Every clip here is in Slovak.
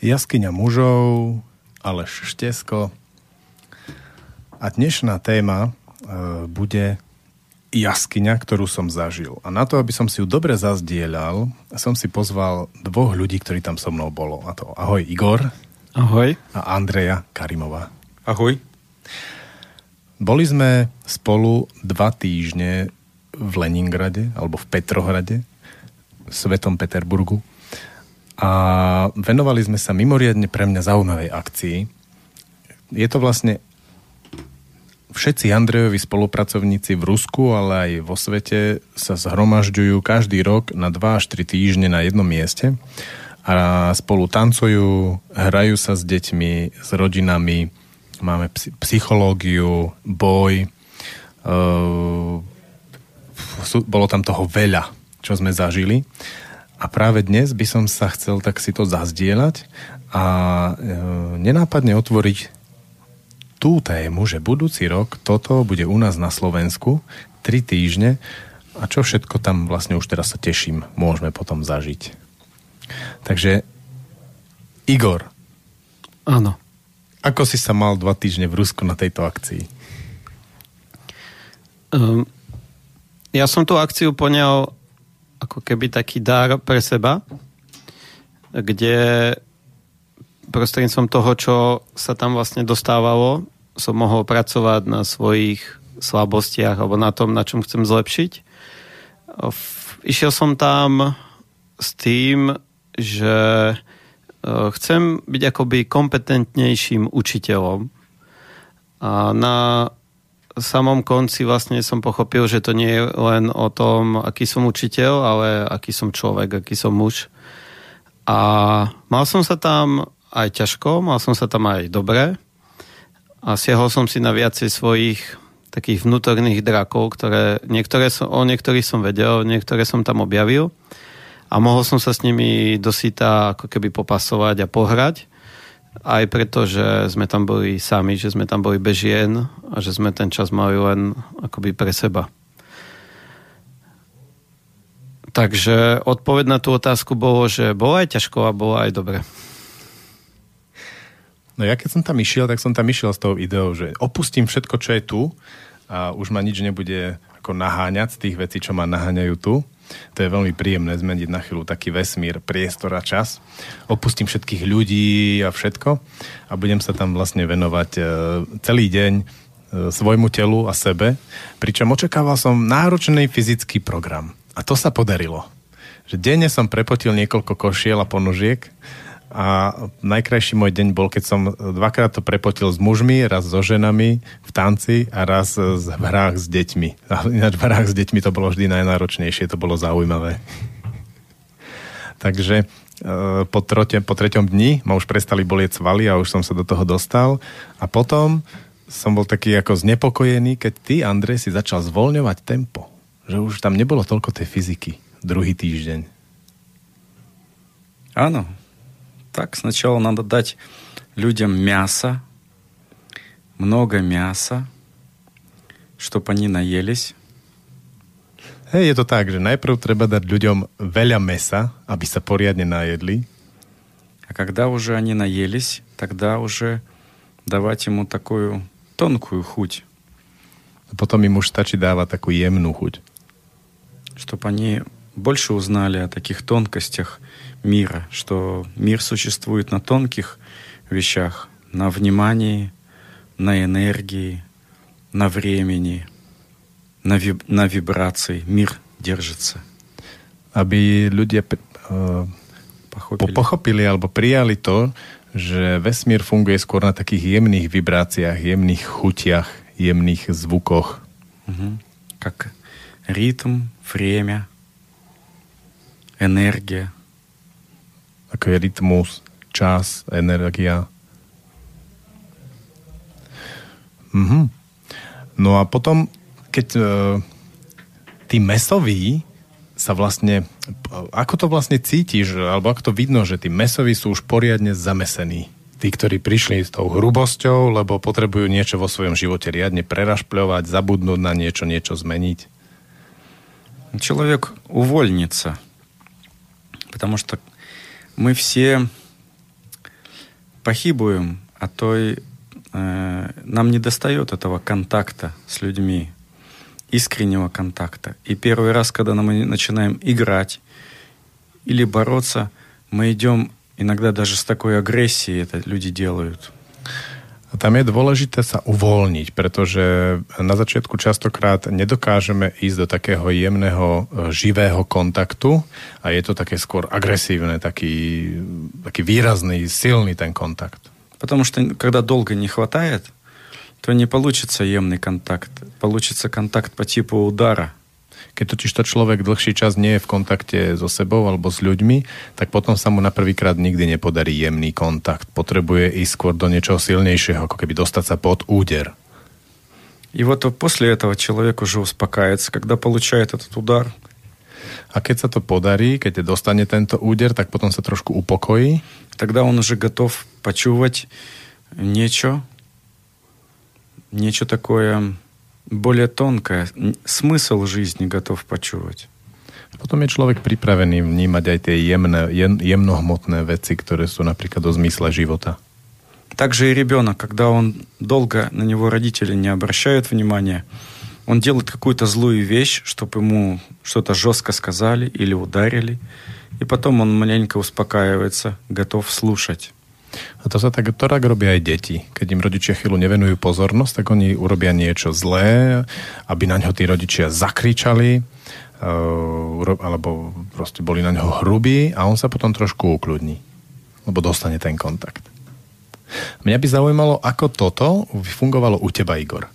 Jaskyňa mužov, Aleš Štesko. A dnešná téma e, bude jaskyňa, ktorú som zažil. A na to, aby som si ju dobre zazdieľal, som si pozval dvoch ľudí, ktorí tam so mnou bolo. A to ahoj Igor. Ahoj. A Andreja Karimová. Ahoj. Boli sme spolu dva týždne v Leningrade, alebo v Petrohrade, v Svetom Peterburgu. A venovali sme sa mimoriadne pre mňa zaujímavej akcii. Je to vlastne všetci Andrejovi spolupracovníci v Rusku, ale aj vo svete sa zhromažďujú každý rok na 2 až 3 týždne na jednom mieste a spolu tancujú, hrajú sa s deťmi, s rodinami, máme psychológiu, boj, uh, bolo tam toho veľa, čo sme zažili. A práve dnes by som sa chcel tak si to zazdieľať a e, nenápadne otvoriť tú tému, že budúci rok toto bude u nás na Slovensku, tri týždne a čo všetko tam vlastne už teraz sa teším, môžeme potom zažiť. Takže Igor. Áno. Ako si sa mal dva týždne v Rusku na tejto akcii? Um, ja som tú akciu poňal ako keby taký dar pre seba, kde prostredníctvom toho, čo sa tam vlastne dostávalo, som mohol pracovať na svojich slabostiach alebo na tom, na čom chcem zlepšiť. Išiel som tam s tým, že e, chcem byť akoby kompetentnejším učiteľom. A na samom konci vlastne som pochopil, že to nie je len o tom, aký som učiteľ, ale aký som človek, aký som muž. A mal som sa tam aj ťažko, mal som sa tam aj dobre a siahol som si na viacej svojich takých vnútorných drakov, ktoré niektoré som, o niektorých som vedel, niektoré som tam objavil a mohol som sa s nimi dosýta ako keby popasovať a pohrať. Aj preto, že sme tam boli sami, že sme tam boli bez žien a že sme ten čas mali len akoby pre seba. Takže odpoveď na tú otázku bolo, že bolo aj ťažko a bolo aj dobre. No ja keď som tam išiel, tak som tam išiel s tou ideou, že opustím všetko, čo je tu a už ma nič nebude ako naháňať z tých vecí, čo ma naháňajú tu. To je veľmi príjemné zmeniť na chvíľu taký vesmír, priestor a čas. Opustím všetkých ľudí a všetko a budem sa tam vlastne venovať e, celý deň e, svojmu telu a sebe, pričom očakával som náročný fyzický program. A to sa podarilo. Že denne som prepotil niekoľko košiel a ponožiek a najkrajší môj deň bol, keď som dvakrát to prepotil s mužmi, raz so ženami v tanci a raz v hrách s deťmi. A ináč v hrách s deťmi to bolo vždy najnáročnejšie, to bolo zaujímavé. Takže e, po, trote, po treťom dni ma už prestali bolieť svaly a už som sa do toho dostal. A potom som bol taký ako znepokojený, keď ty, Andrej, si začal zvoľňovať tempo. Že už tam nebolo toľko tej fyziky druhý týždeň. Áno, так, сначала надо дать людям мясо, много мяса, чтобы они наелись. Hej, je to tak, že najprv treba dať ľuďom veľa mesa, aby sa poriadne najedli. А когда уже они наелись, тогда уже давать ему такую тонкую хуть. Potom im už stačí dávať takú jemnú chuť. Чтобы они больше узнали о таких тонкостях мира, что мир существует на тонких вещах, на внимании, на энергии, на времени, на, виб- на вибрации. Мир держится. Aby ľudia uh, pochopili. pochopili alebo prijali to, že vesmír funguje skôr na takých jemných vibráciách, jemných chutiach, jemných zvukoch. Угу. Как ритм, время, энергия, ako je rytmus, čas, energia. Mhm. No a potom, keď e, tí mesoví sa vlastne, ako to vlastne cítiš, alebo ako to vidno, že tí mesoví sú už poriadne zamesení. Tí, ktorí prišli s tou hrubosťou, lebo potrebujú niečo vo svojom živote riadne prerašpľovať, zabudnúť na niečo, niečo zmeniť. Человек увольнится, потому что мы все похибуем, а то и э, нам не достает этого контакта с людьми, искреннего контакта. И первый раз, когда мы начинаем играть или бороться, мы идем иногда даже с такой агрессией, это люди делают. Tam je dôležité sa uvoľniť, pretože na začiatku častokrát nedokážeme ísť do takého jemného, živého kontaktu a je to také skôr agresívne, taký, taký výrazný, silný ten kontakt. Потому что когда долго не хватает, то не получится jemný контакт. Получится контакт по типу удара. Keď totiž to človek dlhší čas nie je v kontakte so sebou alebo s ľuďmi, tak potom sa mu na prvýkrát nikdy nepodarí jemný kontakt. Potrebuje ísť skôr do niečoho silnejšieho, ako keby dostať sa pod úder. И вот после этого человек уже успокаивается, когда получает этот удар. A keď sa to podarí, keď dostane tento úder, tak potom sa trošku upokojí. Тогда он уже готов почувать нечто, нечто такое более тонкое, смысл жизни готов почувать. Potom je človek pripravený vnímať aj tie jemné, jem, jemnohmotné veci, ktoré sú napríklad o zmysle života. Также и ребенок, когда он долго на него родители не обращают внимания, он делает какую-то злую вещь, чтобы ему что-то жестко сказали или ударили, и потом он маленько успокаивается, готов слушать. A to sa tak, to tak robia aj deti. Keď im rodičia chvíľu nevenujú pozornosť, tak oni urobia niečo zlé, aby na ňo tí rodičia zakričali, uh, alebo proste boli na ňo hrubí a on sa potom trošku ukľudní, lebo dostane ten kontakt. Mňa by zaujímalo, ako toto fungovalo u teba, Igor.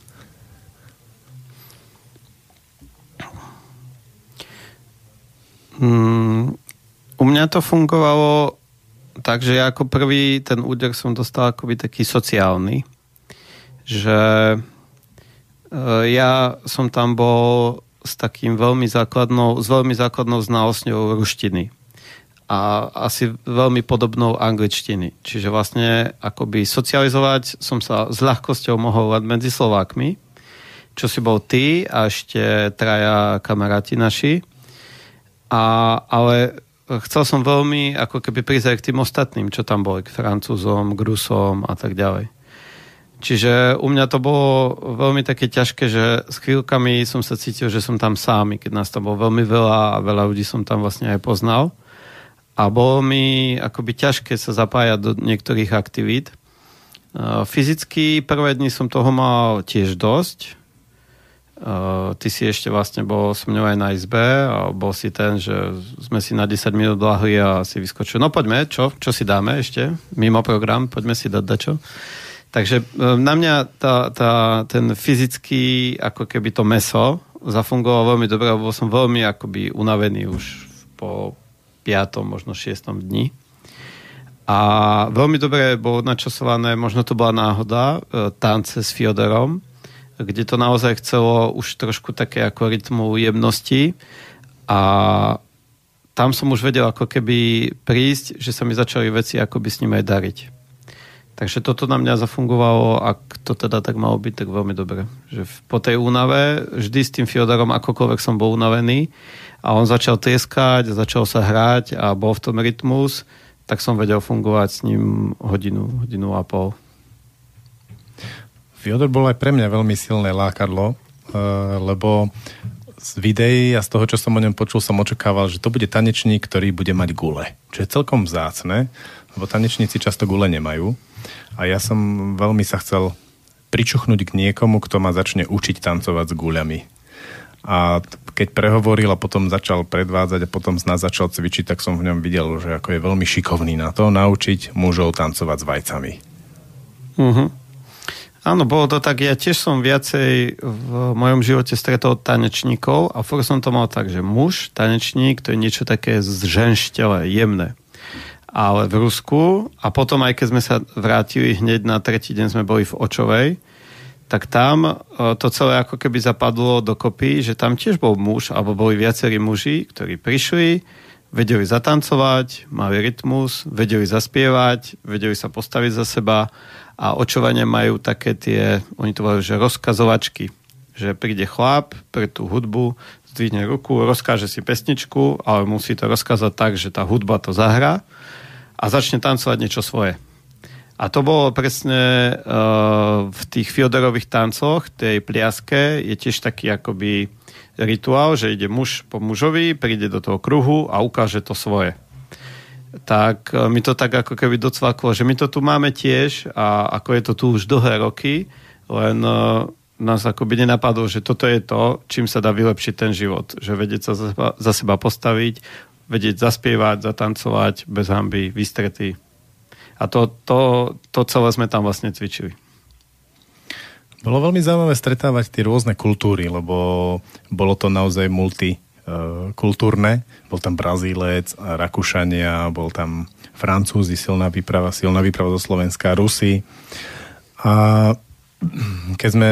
Mm, u mňa to fungovalo takže ja ako prvý ten úder som dostal akoby taký sociálny, že e, ja som tam bol s takým veľmi základnou, s veľmi základnou znalosťou ruštiny a asi veľmi podobnou angličtiny. Čiže vlastne akoby socializovať som sa s ľahkosťou mohol len medzi Slovákmi, čo si bol ty a ešte traja kamaráti naši. A, ale chcel som veľmi ako keby prísť aj k tým ostatným, čo tam boli, k Francúzom, k Rusom a tak ďalej. Čiže u mňa to bolo veľmi také ťažké, že s chvíľkami som sa cítil, že som tam sám, keď nás tam bolo veľmi veľa a veľa ľudí som tam vlastne aj poznal. A bolo mi akoby ťažké sa zapájať do niektorých aktivít. Fyzicky prvé dni som toho mal tiež dosť, Uh, ty si ešte vlastne bol so mňou aj na izbe a bol si ten, že sme si na 10 minút lahli a si vyskočil. No poďme, čo? Čo si dáme ešte? Mimo program, poďme si dať dačo. Takže uh, na mňa tá, tá, ten fyzický, ako keby to meso zafungovalo veľmi dobre, bol som veľmi akoby unavený už po 5. možno 6. dni. A veľmi dobre bolo načasované, možno to bola náhoda, uh, tance s Fiodorom, kde to naozaj chcelo už trošku také ako rytmu jemnosti a tam som už vedel ako keby prísť, že sa mi začali veci akoby s ním aj dariť. Takže toto na mňa zafungovalo, ak to teda tak malo byť, tak veľmi dobre. Že po tej únave, vždy s tým Fiodorom akokoľvek som bol unavený a on začal tieskať, začal sa hrať a bol v tom rytmus, tak som vedel fungovať s ním hodinu, hodinu a pol. Fyodor bol aj pre mňa veľmi silné lákadlo, eh, lebo z videí a z toho, čo som o ňom počul, som očakával, že to bude tanečník, ktorý bude mať gule. Čo je celkom vzácne, lebo tanečníci často gule nemajú. A ja som veľmi sa chcel pričuchnúť k niekomu, kto ma začne učiť tancovať s guľami. A keď prehovoril a potom začal predvádzať a potom z nás začal cvičiť, tak som v ňom videl, že ako je veľmi šikovný na to naučiť mužov tancovať s vajcami. Uh-huh. Áno, bolo to tak. Ja tiež som viacej v mojom živote stretol tanečníkov a furt som to mal tak, že muž, tanečník, to je niečo také zženštele, jemné. Ale v Rusku, a potom aj keď sme sa vrátili hneď na tretí deň sme boli v Očovej, tak tam e, to celé ako keby zapadlo dokopy, že tam tiež bol muž, alebo boli viacerí muži, ktorí prišli, vedeli zatancovať, mali rytmus, vedeli zaspievať, vedeli sa postaviť za seba a očovania majú také tie, oni to volajú, že rozkazovačky. Že príde chlap pre tú hudbu, zdvihne ruku, rozkáže si pesničku, ale musí to rozkázať tak, že tá hudba to zahrá a začne tancovať niečo svoje. A to bolo presne uh, v tých Fiodorových tancoch, tej pliaske, je tiež taký akoby rituál, že ide muž po mužovi, príde do toho kruhu a ukáže to svoje. Tak uh, mi to tak ako keby docvaklo, že my to tu máme tiež a ako je to tu už dlhé roky, len uh, nás akoby nenapadlo, že toto je to, čím sa dá vylepšiť ten život. Že vedieť sa za seba, za seba postaviť, vedieť zaspievať, zatancovať bez hamby, vystretý a to, to, to celé sme tam vlastne cvičili. Bolo veľmi zaujímavé stretávať tie rôzne kultúry, lebo bolo to naozaj multikultúrne. Bol tam Brazílec, Rakúšania, bol tam Francúzi, silná výprava, silná výprava zo Slovenska, Rusy. A keď sme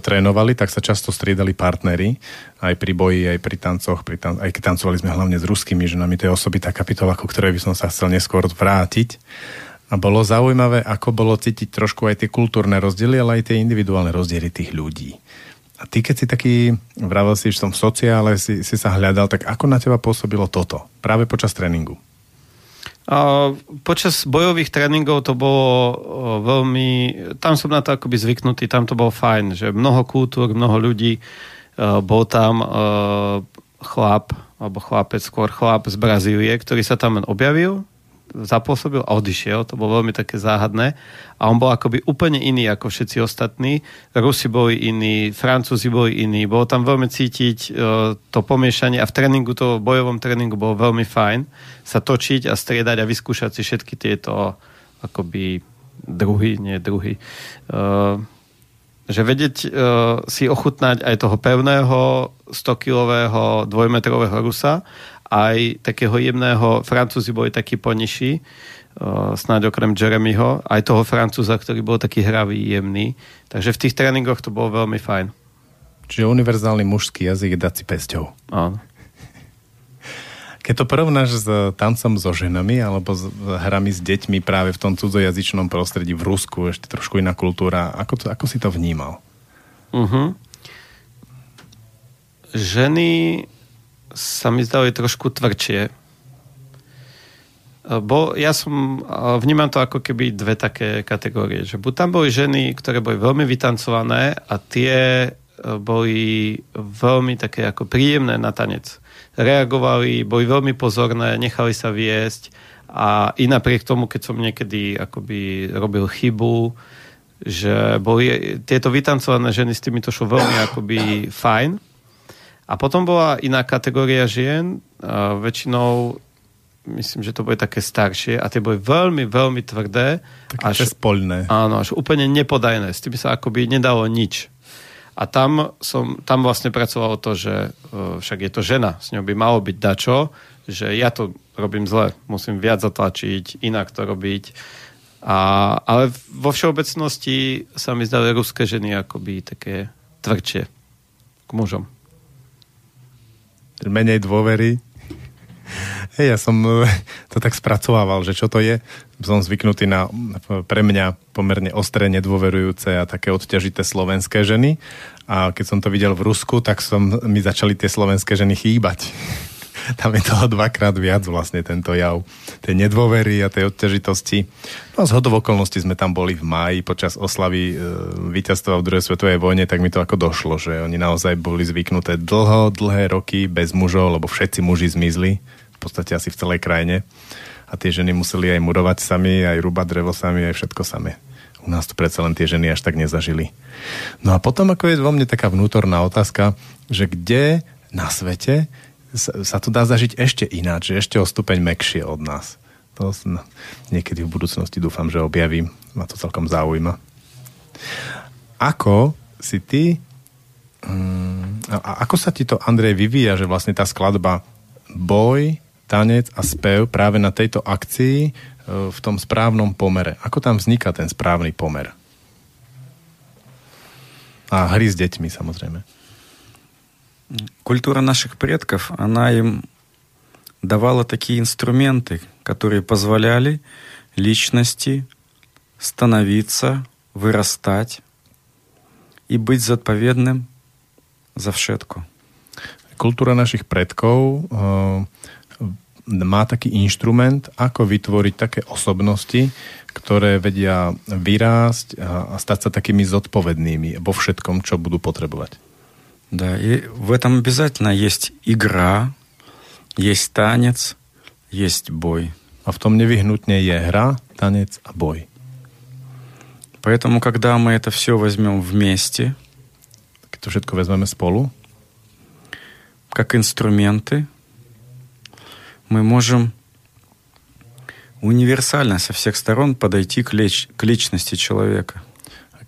trénovali, tak sa často striedali partnery, aj pri boji, aj pri tancoch, pri tan- aj keď tancovali sme hlavne s ruskými ženami, to je osobitá kapitola, ku ktorej by som sa chcel neskôr vrátiť. A bolo zaujímavé, ako bolo cítiť trošku aj tie kultúrne rozdiely, ale aj tie individuálne rozdiely tých ľudí. A ty, keď si taký, vravel si, že som v sociále, si, si sa hľadal, tak ako na teba pôsobilo toto? Práve počas tréningu. A počas bojových tréningov to bolo veľmi... Tam som na to akoby zvyknutý, tam to bolo fajn, že mnoho kultúr, mnoho ľudí, bol tam chlap, alebo chlapec, skôr chlap z Brazílie, ktorý sa tam objavil, zapôsobil a odišiel. To bolo veľmi také záhadné. A on bol akoby úplne iný ako všetci ostatní. Rusi boli iní, Francúzi boli iní. Bolo tam veľmi cítiť uh, to pomiešanie a v tréningu, to bojovom tréningu bolo veľmi fajn sa točiť a striedať a vyskúšať si všetky tieto akoby druhy, nie druhy. Uh, že vedieť uh, si ochutnať aj toho pevného 100-kilového dvojmetrového Rusa aj takého jemného, Francúzi boli takí ponižší, uh, snáď okrem Jeremyho, aj toho Francúza, ktorý bol taký hravý, jemný. Takže v tých tréningoch to bolo veľmi fajn. Čiže univerzálny mužský jazyk je dať si pesťou. Áno. Keď to porovnáš s tancom so ženami alebo s hrami s deťmi práve v tom cudzojazyčnom prostredí v Rusku, ešte trošku iná kultúra, ako, to, ako si to vnímal? Uh-huh. Ženy sa mi zdali trošku tvrdšie. Bo ja som, vnímam to ako keby dve také kategórie, že buď tam boli ženy, ktoré boli veľmi vytancované a tie e, boli veľmi také ako príjemné na tanec. Reagovali, boli veľmi pozorné, nechali sa viesť a i napriek tomu, keď som niekedy akoby robil chybu, že boli tieto vytancované ženy s tými to šlo veľmi akoby fajn, a potom bola iná kategória žien, a väčšinou myslím, že to boli také staršie a tie boli veľmi, veľmi tvrdé. Také až, spoľné. Áno, až úplne nepodajné. S tým sa akoby nedalo nič. A tam, som, tam vlastne pracovalo to, že uh, však je to žena, s ňou by malo byť dačo, že ja to robím zle, musím viac zatlačiť, inak to robiť. A, ale vo všeobecnosti sa mi zdali ruské ženy akoby také tvrdšie k mužom menej dôvery. Hej, ja som e, to tak spracovával, že čo to je. Som zvyknutý na pre mňa pomerne ostré, nedôverujúce a také odťažité slovenské ženy. A keď som to videl v Rusku, tak som, mi začali tie slovenské ženy chýbať tam je toho dvakrát viac vlastne tento jav. Tej nedôvery a tej odťažitosti. No z okolností sme tam boli v máji počas oslavy e, víťazstva v druhej svetovej vojne, tak mi to ako došlo, že oni naozaj boli zvyknuté dlho, dlhé roky bez mužov, lebo všetci muži zmizli, v podstate asi v celej krajine. A tie ženy museli aj murovať sami, aj rúbať drevo sami, aj všetko sami. U nás to predsa len tie ženy až tak nezažili. No a potom, ako je vo mne taká vnútorná otázka, že kde na svete sa, to dá zažiť ešte ináč, ešte o stupeň mekšie od nás. To no, niekedy v budúcnosti dúfam, že objavím. Ma to celkom zaujíma. Ako si ty um, a ako sa ti to, Andrej, vyvíja, že vlastne tá skladba boj, tanec a spev práve na tejto akcii e, v tom správnom pomere. Ako tam vzniká ten správny pomer? A hry s deťmi, samozrejme. Культура наших предков, она им давала такие инструменты, которые позволяли личности становиться, вырастать и быть зodpovedným za všetko. Kultúra našich predkov uh, má taký inštrument, ako vytvoriť také osobnosti, ktoré vedia vyrásť a stať sa takými zodpovednými vo všetkom, čo budú potrebovať. Да, и в этом обязательно есть игра, есть танец, есть бой. A v tom nevyhnutne je hra, tanec a boj. Поэтому, когда мы это все возьмем вместе, to všetko vezmeme spolu, как инструменты, мы можем универсально со всех сторон подойти к, лич, к личности человека.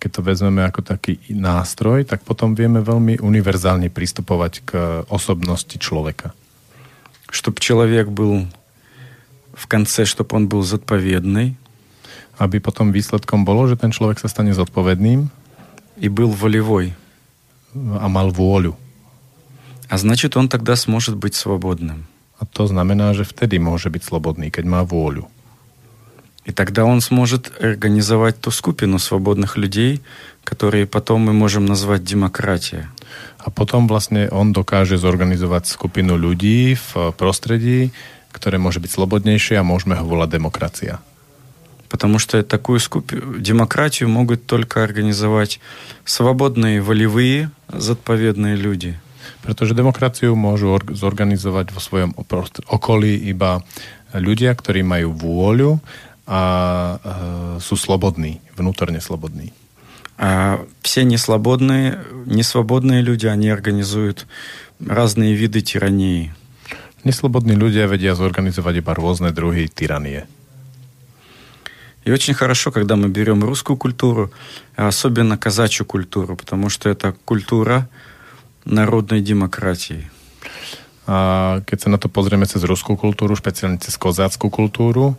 a keď to vezmeme ako taký nástroj, tak potom vieme veľmi univerzálne pristupovať k osobnosti človeka. Чтобы человек был в конце, чтобы он был заповедный Aby potom výsledkom bolo, že ten človek sa stane zodpovedným и был волевой. a mal vôľu. А значит, он тогда сможет быть свободным. A to znamená, že vtedy môže byť slobodný, keď má vôľu. И тогда он сможет организовать ту скупину свободных людей, которые потом мы можем назвать демократия. A potom vlastne on dokáže zorganizovať skupinu ľudí v prostredí, ktoré môže byť slobodnejšie a môžeme ho volať demokracia. Потому что такую скупи... демократию могут только организовать свободные, волевые, заповедные люди. Pretože demokraciu môžu or- zorganizovať vo svojom oprost- okolí iba ľudia, ktorí majú vôľu a e, sú slobodní, vnútorne slobodní. А все неслободные, несвободные люди, они организуют разные виды тирании. Neslobodní ľudia vedia zorganizovať iba rôzne druhy tyranie. И очень хорошо, когда мы берем русскую культуру, а особенно казачью культуру, потому что это культура народной демократии. A keď sa na to pozrieme cez ruskú kultúru, špeciálne cez kozáckú kultúru,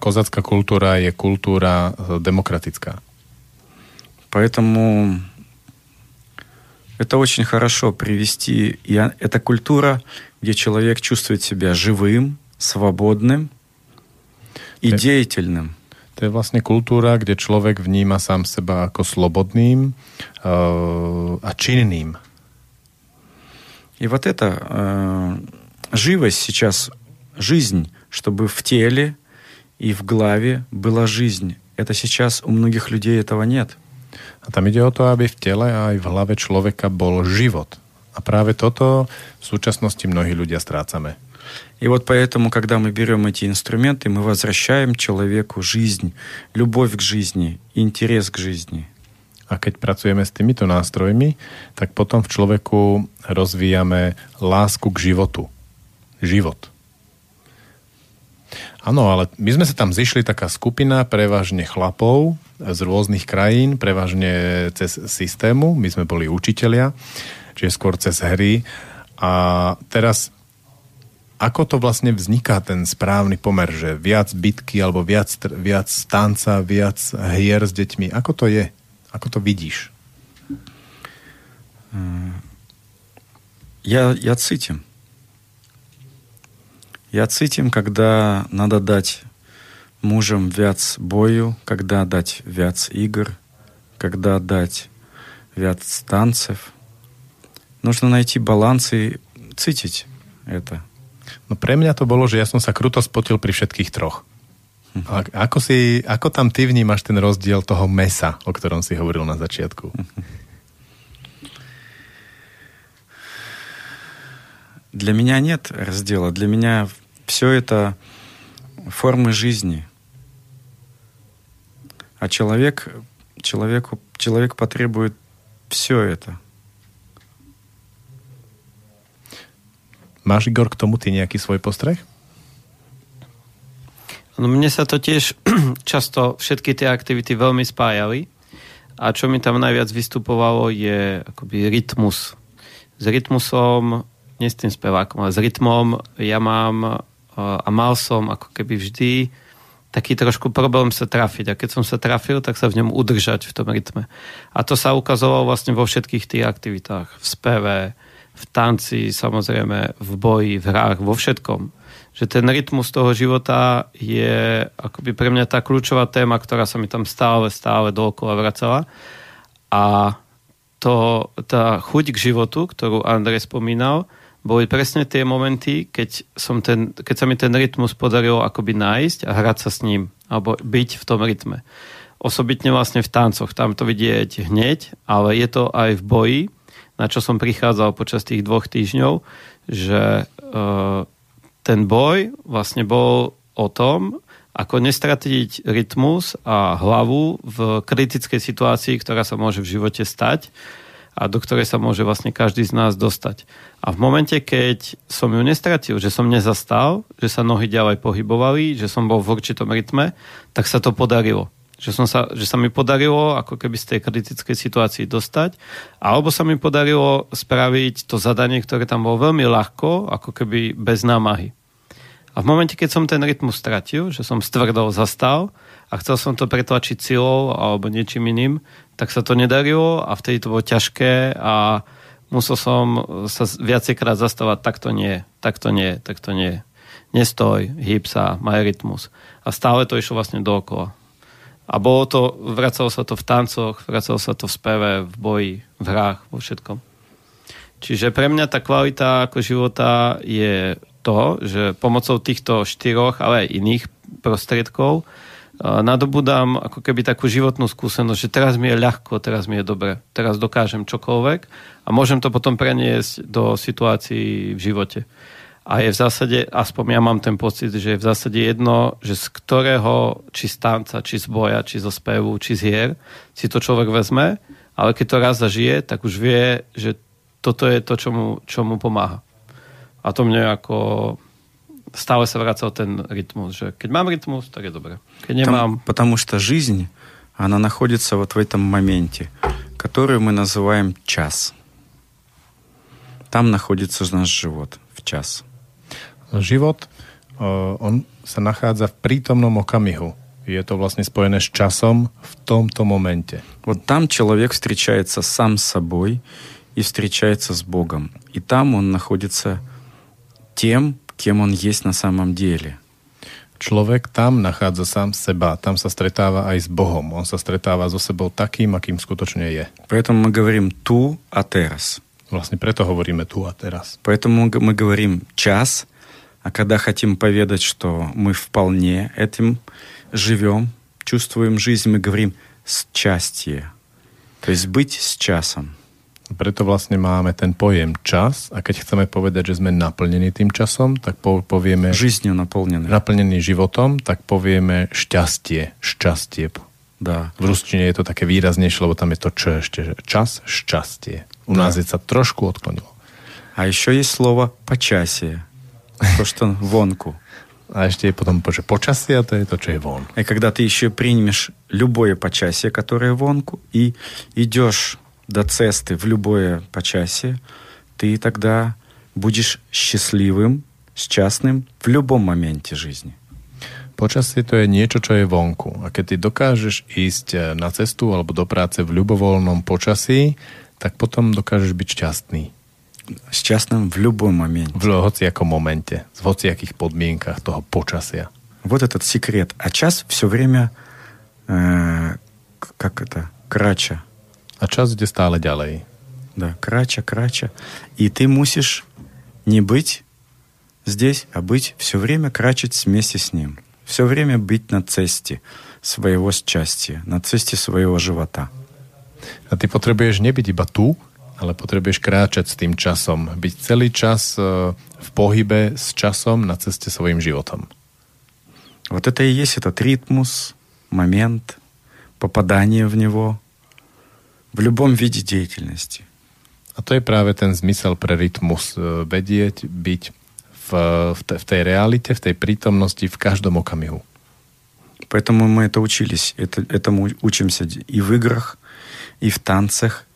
Казацкая культура есть культура демократическая. Поэтому это очень хорошо привести. И это культура, где человек чувствует себя живым, свободным и это, деятельным. Это власне культура, где человек внима сам себя как свободным э, а чинным. И вот эта э, живость сейчас, жизнь, чтобы в теле, и в главе была жизнь. Это сейчас у многих людей этого нет. A tam ide o to, aby v tele a aj v hlave človeka bol život. A práve toto v súčasnosti mnohí ľudia strácame. И вот поэтому, когда мы берем эти инструменты, мы возвращаем человеку жизнь, любовь к жизни, интерес к жизни. A keď pracujeme s týmito nástrojmi, tak potom v človeku rozvíjame lásku k životu. Život. Áno, ale my sme sa tam zišli taká skupina prevažne chlapov z rôznych krajín, prevažne cez systému. My sme boli učitelia, čiže skôr cez hry. A teraz ako to vlastne vzniká ten správny pomer, že viac bitky alebo viac, viac tanca, viac hier s deťmi? Ako to je? Ako to vidíš? Mm. Ja, ja cítim. Я цитим, когда надо дать мужам вяц бою, когда дать вяц игр, когда дать вяц танцев. Нужно найти баланс и цитить это. No pre mňa to bolo, že ja som sa kruto spotil pri všetkých troch. A ako, si, ako tam ty vnímaš ten rozdiel toho mesa, o ktorom si hovoril na začiatku? Для меня нет раздела. Для меня все это формы жизни. А человек, человеку, человек потребует все это. Máš, Igor, k tomu ty nejaký svoj postreh? No mne sa to tiež často všetky tie aktivity veľmi spájali a čo mi tam najviac vystupovalo je akoby rytmus. S rytmusom, nie s tým spevákom, ale s rytmom ja mám a mal som ako keby vždy taký trošku problém sa trafiť. A keď som sa trafil, tak sa v ňom udržať v tom rytme. A to sa ukazovalo vlastne vo všetkých tých aktivitách. V speve, v tanci, samozrejme, v boji, v hrách, vo všetkom. Že ten rytmus toho života je akoby pre mňa tá kľúčová téma, ktorá sa mi tam stále, stále dookola vracala. A to, tá chuť k životu, ktorú Andrej spomínal, boli presne tie momenty, keď, som ten, keď sa mi ten rytmus podarilo akoby nájsť a hrať sa s ním, alebo byť v tom rytme. Osobitne vlastne v tancoch, tam to vidieť hneď, ale je to aj v boji, na čo som prichádzal počas tých dvoch týždňov, že uh, ten boj vlastne bol o tom, ako nestratiť rytmus a hlavu v kritickej situácii, ktorá sa môže v živote stať a do ktorej sa môže vlastne každý z nás dostať. A v momente, keď som ju nestratil, že som nezastal, že sa nohy ďalej pohybovali, že som bol v určitom rytme, tak sa to podarilo. Že, som sa, že sa mi podarilo ako keby z tej kritickej situácii dostať, alebo sa mi podarilo spraviť to zadanie, ktoré tam bolo veľmi ľahko, ako keby bez námahy. A v momente, keď som ten rytmus stratil, že som stvrdol, zastal a chcel som to pretlačiť silou alebo niečím iným, tak sa to nedarilo a vtedy to bolo ťažké a musel som sa viacejkrát zastávať, tak to nie, tak to nie, tak to nie. Nestoj, hýb sa, maj rytmus. A stále to išlo vlastne dookola. A bolo to, vracalo sa to v tancoch, vracalo sa to v speve, v boji, v hrách, vo všetkom. Čiže pre mňa tá kvalita ako života je to, že pomocou týchto štyroch, ale aj iných prostriedkov nadobudám ako keby takú životnú skúsenosť, že teraz mi je ľahko, teraz mi je dobre, teraz dokážem čokoľvek a môžem to potom preniesť do situácií v živote. A je v zásade, aspoň ja mám ten pocit, že je v zásade jedno, že z ktorého, či z tanca, či z boja, či zo spevu, či z hier, si to človek vezme, ale keď to raz zažije, tak už vie, že toto je to, čo mu, čo mu pomáha. A to mne ako stále sa vracal ten rytmus, že keď mám rytmus, так je добре. Keď немам... Там, потому что жизнь, она находится вот в этом моменте, который мы называем час. Там находится наш живот в час. Život, on sa nachádza v prítomnom okamihu. Je to vlastne spojené s časom v tomto momente. Вот там человек встречается сам с собой и встречается с Богом. И там он находится тем, кем он есть на самом деле. Človek tam nachádza sám seba, tam sa stretáva aj s Bohom. On sa stretáva so sebou takým, akým skutočne je. Поэтому мы говорим ту, а терас. Vlastne preto hovoríme tu a teraz. Поэтому мы говорим час, а когда хотим поведать, что мы вполне этим живем, чувствуем жизнь, мы говорим счастье. То есть быть с часом. Preto vlastne máme ten pojem čas a keď chceme povedať, že sme naplnení tým časom, tak po, povieme... Жизнью наполнены. Naplnený životom, tak povieme šťastie, šťastie. Да. V ruštine je to také výraznejšie, lebo tam je to č ešte, že čas, šťastie. U Да. nás je sa trošku odklonilo. А еще есть слово почасие. То, что вонку. A ešte je potom že počasie, a to je to, čo je von. И когда ты еще примешь любое почасие, которое вонку, и идешь до цесты в любое почасие, ты тогда будешь счастливым, счастным в любом моменте жизни. Počasie to je niečo, čo je vonku. A keď ty dokážeš ísť eh, na cestu alebo do práce v ľubovoľnom počasí, tak potom dokážeš byť šťastný. Счастным в любом моменте. V hociakom momente, v hociakých podmienkach toho počasia. Вот этот секрет. А час все время, э, к- как это, крача. A čas ide stále ďalej. Да, крача, крача. И ты мусишь не быть здесь, а быть все время крачить вместе с ним. Все время быть на цесте своего счастья, на цесте своего живота. A ty potrebuješ nebyť iba tu, ale potrebuješ kráčať s tým časom. Byť celý čas eh, v pohybe s časom na ceste svojim životom. Вот это и есть этот ритмус, момент, попадание в него в любом виде деятельности. A to je práve ten zmysel pre rytmus. eh, Vedieť, byť v, v, te, v tej realite, v tej prítomnosti v každom okamihu. Поэтому мы это учились, это, этому учимся и в играх, и в танцах,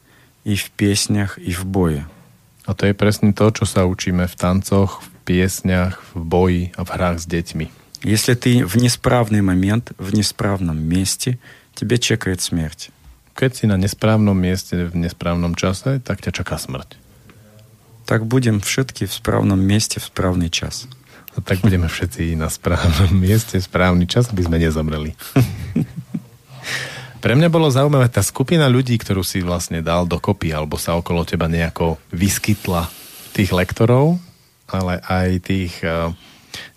и в песнях, и в бое. A to je presne to, čo sa učíme v tancoch, v piesňach, v boji a v hrách s deťmi. Если ты в несправный момент, в несправном месте, тебе чекает смерть. keď si na nesprávnom mieste v nesprávnom čase, tak ťa čaká smrť. Tak budem všetky v správnom mieste v správny čas. A tak budeme všetci na správnom mieste, správny čas, aby sme nezomreli. Pre mňa bolo zaujímavé tá skupina ľudí, ktorú si vlastne dal dokopy, alebo sa okolo teba nejako vyskytla tých lektorov, ale aj tých eh,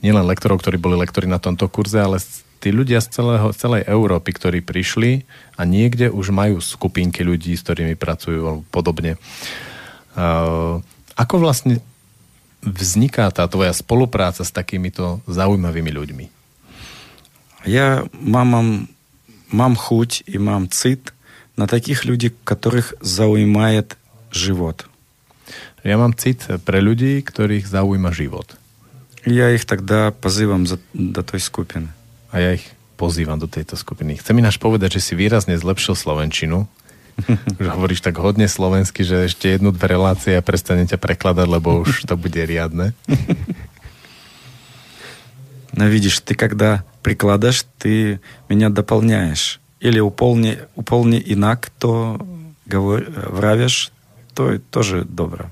nielen lektorov, ktorí boli lektori na tomto kurze, ale tí ľudia z celého, celej Európy, ktorí prišli a niekde už majú skupinky ľudí, s ktorými pracujú podobne. Uh, ako vlastne vzniká tá tvoja spolupráca s takýmito zaujímavými ľuďmi? Ja mám, mám chuť и mám cit на таких людей, которых зaujíмает живот. Ja mám cit pre ľudí, ktorých zaujíma život. Я их тогда позывам за, до той skupiny. A ja ich pozývam do tejto skupiny. Chcem ináč povedať, že si výrazne zlepšil Slovenčinu. Už hovoríš tak hodne slovensky, že ešte jednu, dve relácie a prestane ťa prekladať, lebo už to bude riadne. Но видишь, ты когда прикладываешь, ты меня дополняешь. Или уполни, уполни инак, то говор, вравишь, to je тоже dobré.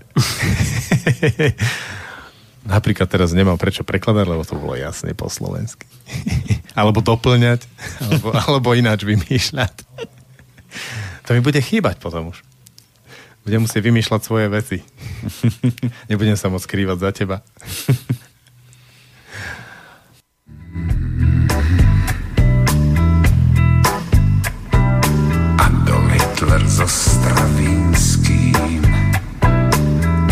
Napríklad teraz nemám prečo prekladať, lebo to bolo jasne po slovensky. alebo doplňať, alebo, alebo ináč vymýšľať. to mi bude chýbať potom už. Budem musieť vymýšľať svoje veci. Nebudem sa moc skrývať za teba. A do Hitler so Stravínským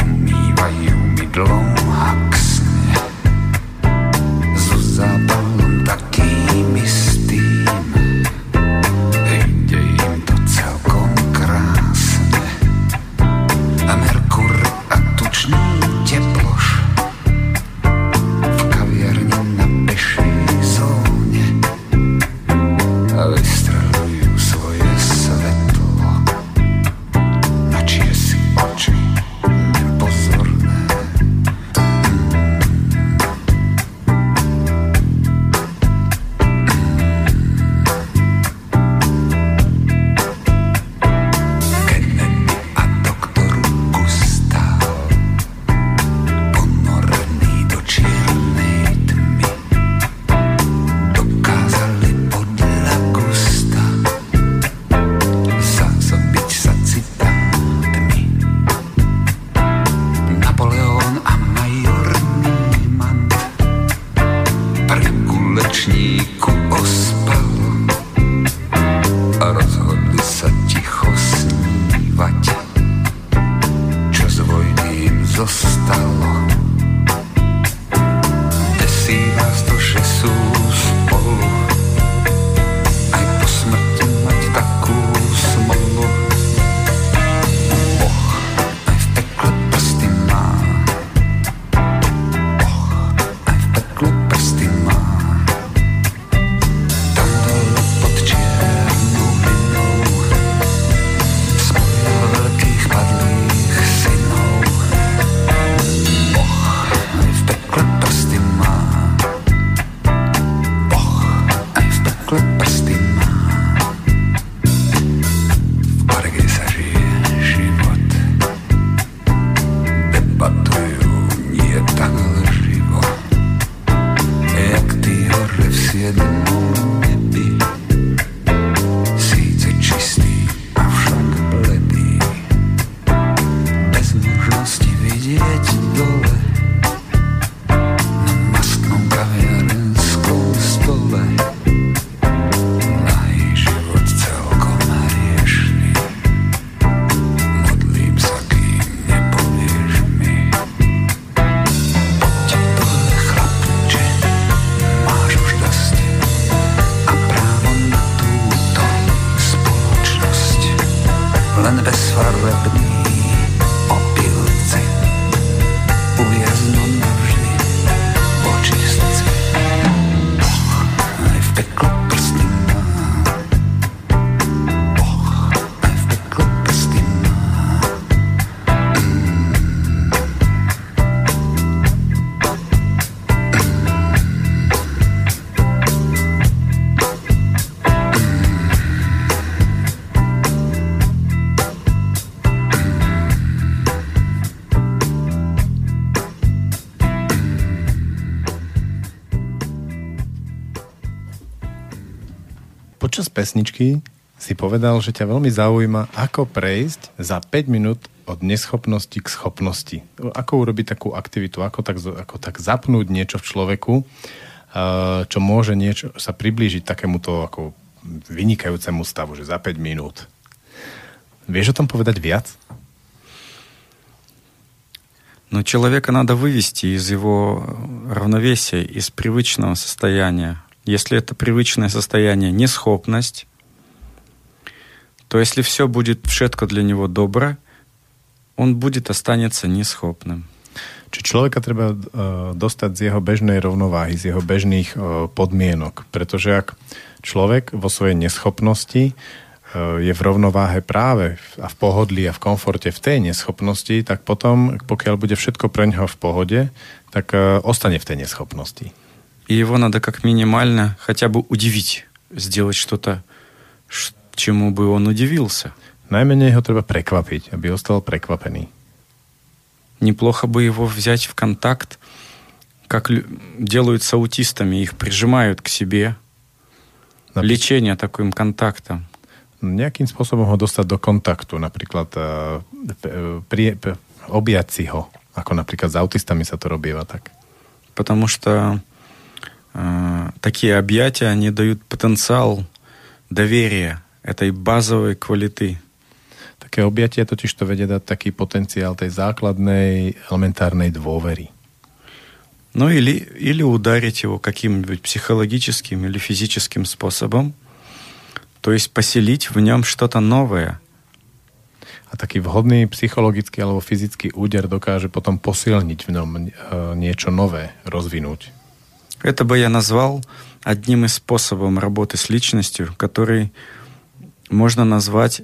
umývajú mi dlom Počas pesničky si povedal, že ťa veľmi zaujíma, ako prejsť za 5 minút od neschopnosti k schopnosti. Ako urobiť takú aktivitu, ako tak, ako tak zapnúť niečo v človeku, uh, čo môže niečo sa priblížiť takémuto ako vynikajúcemu stavu, že za 5 minút. Vieš o tom povedať viac? Но человека надо вывести из его равновесия, из привычного состояния. Если это привычное состояние несхопность, то если все будет všetko для него добро, он будет останется несхопным. Či človeka treba uh, dostať z jeho bežnej rovnováhy, z jeho bežných uh, podmienok. Pretože ak človek vo svojej neschopnosti uh, je v rovnováhe práve a v pohodlí a v komforte v tej neschopnosti, tak potom, pokiaľ bude všetko pre neho v pohode, tak uh, ostane v tej neschopnosti. И его надо как минимально хотя бы удивить, сделать что-то, чему бы он удивился. Najmenej ho treba prekvapiť, aby ostal prekvapený. Неплохо бы его взять в контакт, как делают с аутистами, их прижимают к себе. Напríklad, Лечение таким контактом. Nejakým spôsobom ho dostať do kontaktu, napríklad uh, pri, pri, objať si ho, ako napríklad s autistami sa to tak. Потому что такие объятия, они дают потенциал доверия этой базовой квалиты. Také objatie totiž to vedie dať taký potenciál tej základnej elementárnej dôvery. Ну или, или ударить его каким-нибудь психологическим или физическим способом, то есть поселить в нем что-то новое. A taký vhodný psychologický alebo fyzický úder dokáže potom posilniť v ňom niečo nové, rozvinúť. Это бы я назвал одним из способов работы с личностью, который можно назвать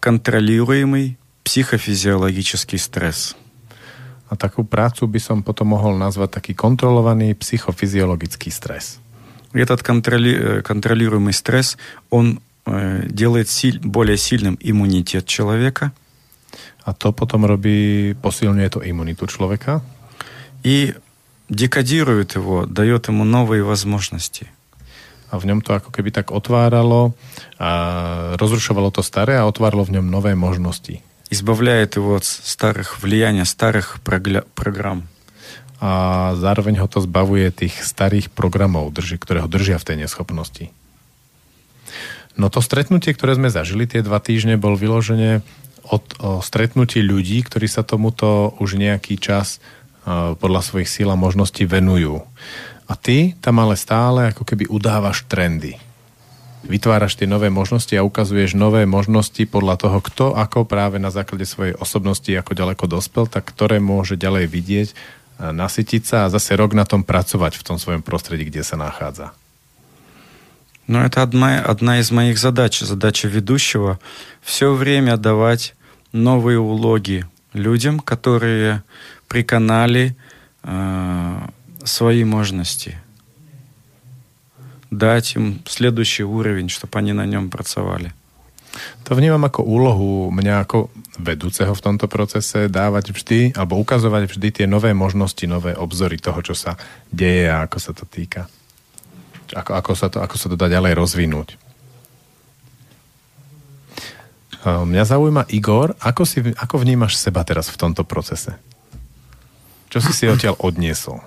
контролируемый psychoфизиологический стресс. A takú prácu by som potom mohol nazvať taký kontrolovaný psychofyziologický stres. Этот контроли, контролируемый стресс, он э, делает силь, более сильным иммунитет человека. A to potom robí, posilňuje to imunitu človeka. И декодирует его, дает ему новые возможности – a v ňom to ako keby tak otváralo a rozrušovalo to staré a otváralo v ňom nové možnosti. Избавляет его от старых влияния, старых программ. A zároveň ho to zbavuje tých starých programov, drži, ktoré ho držia v tej neschopnosti. No to stretnutie, ktoré sme zažili tie dva týždne, bol vyložené od, o stretnutí ľudí, ktorí sa tomuto už nejaký čas uh, podľa svojich síl a možností venujú. A ty tam ale stále ako keby udávaš trendy. Vytváraš tie nové možnosti a ukazuješ nové možnosti podľa toho, kto ako práve na základe svojej osobnosti ako ďaleko dospel, tak ktoré môže ďalej vidieť, nasytiť sa a zase rok na tom pracovať v tom svojom prostredí, kde sa nachádza. Но это одна, одна из моих задач, задача ведущего, все время давать новые улоги людям, которые приканали э, свои можности, дать им следующий уровень, чтобы они на нем pracovali. To vnímam ako úlohu mňa ako vedúceho v tomto procese dávať vždy, alebo ukazovať vždy tie nové možnosti, nové obzory toho, čo sa deje a ako sa to týka. Ako, ako, sa, to, ako sa to dá ďalej rozvinúť. Mňa zaujíma Igor, ako, si, ako vnímaš seba teraz v tomto procese? Čo si si odtiaľ odniesol?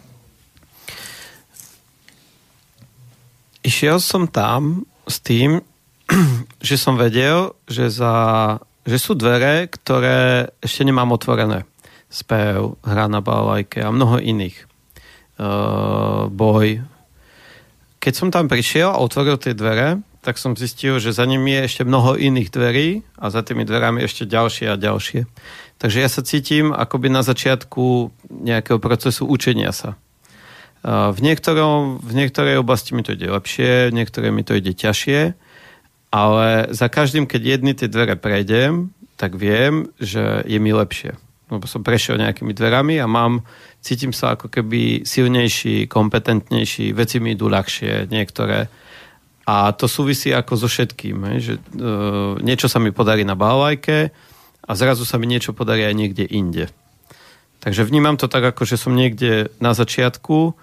išiel som tam s tým, že som vedel, že, za, že sú dvere, ktoré ešte nemám otvorené. Spev, hra na balajke a mnoho iných. Uh, boj. Keď som tam prišiel a otvoril tie dvere, tak som zistil, že za nimi je ešte mnoho iných dverí a za tými dverami ešte ďalšie a ďalšie. Takže ja sa cítim akoby na začiatku nejakého procesu učenia sa. V, niektorom, v niektorej oblasti mi to ide lepšie, v niektorej mi to ide ťažšie, ale za každým, keď jedny tie dvere prejdem, tak viem, že je mi lepšie. Lebo som prešiel nejakými dverami a mám, cítim sa ako keby silnejší, kompetentnejší, veci mi idú ľahšie, niektoré. A to súvisí ako so všetkým, že uh, niečo sa mi podarí na balajke a zrazu sa mi niečo podarí aj niekde inde. Takže vnímam to tak, ako že som niekde na začiatku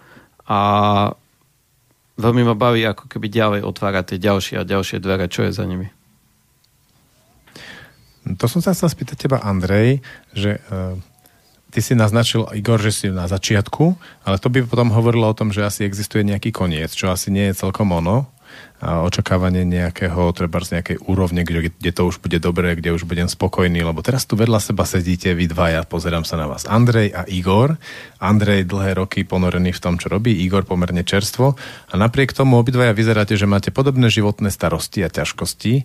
a veľmi ma baví ako keby ďalej otvárať tie ďalšie a ďalšie dvere, čo je za nimi. To som sa chcel spýtať teba, Andrej, že uh, ty si naznačil, Igor, že si na začiatku, ale to by potom hovorilo o tom, že asi existuje nejaký koniec, čo asi nie je celkom ono očakávanie nejakého, treba z nejakej úrovne, kde, kde to už bude dobré, kde už budem spokojný, lebo teraz tu vedľa seba sedíte vy dvaja, pozerám sa na vás. Andrej a Igor. Andrej dlhé roky ponorený v tom, čo robí, Igor pomerne čerstvo a napriek tomu obidvaja vyzeráte, že máte podobné životné starosti a ťažkosti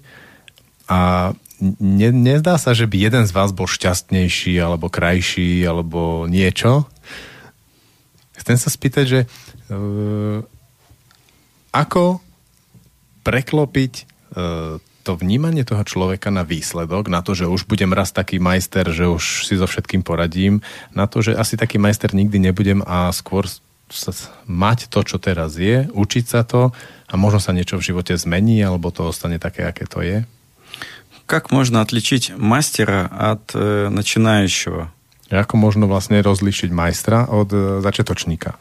a ne, nezdá sa, že by jeden z vás bol šťastnejší alebo krajší alebo niečo. Chcem sa spýtať, že uh, ako preklopiť e, to vnímanie toho človeka na výsledok, na to, že už budem raz taký majster, že už si so všetkým poradím, na to, že asi taký majster nikdy nebudem a skôr mať to, čo teraz je, učiť sa to a možno sa niečo v živote zmení, alebo to ostane také, aké to je? Как можно отличить мастера от э, начинающего? Ako možno vlastne rozlíšiť majstra od e, začiatočníka?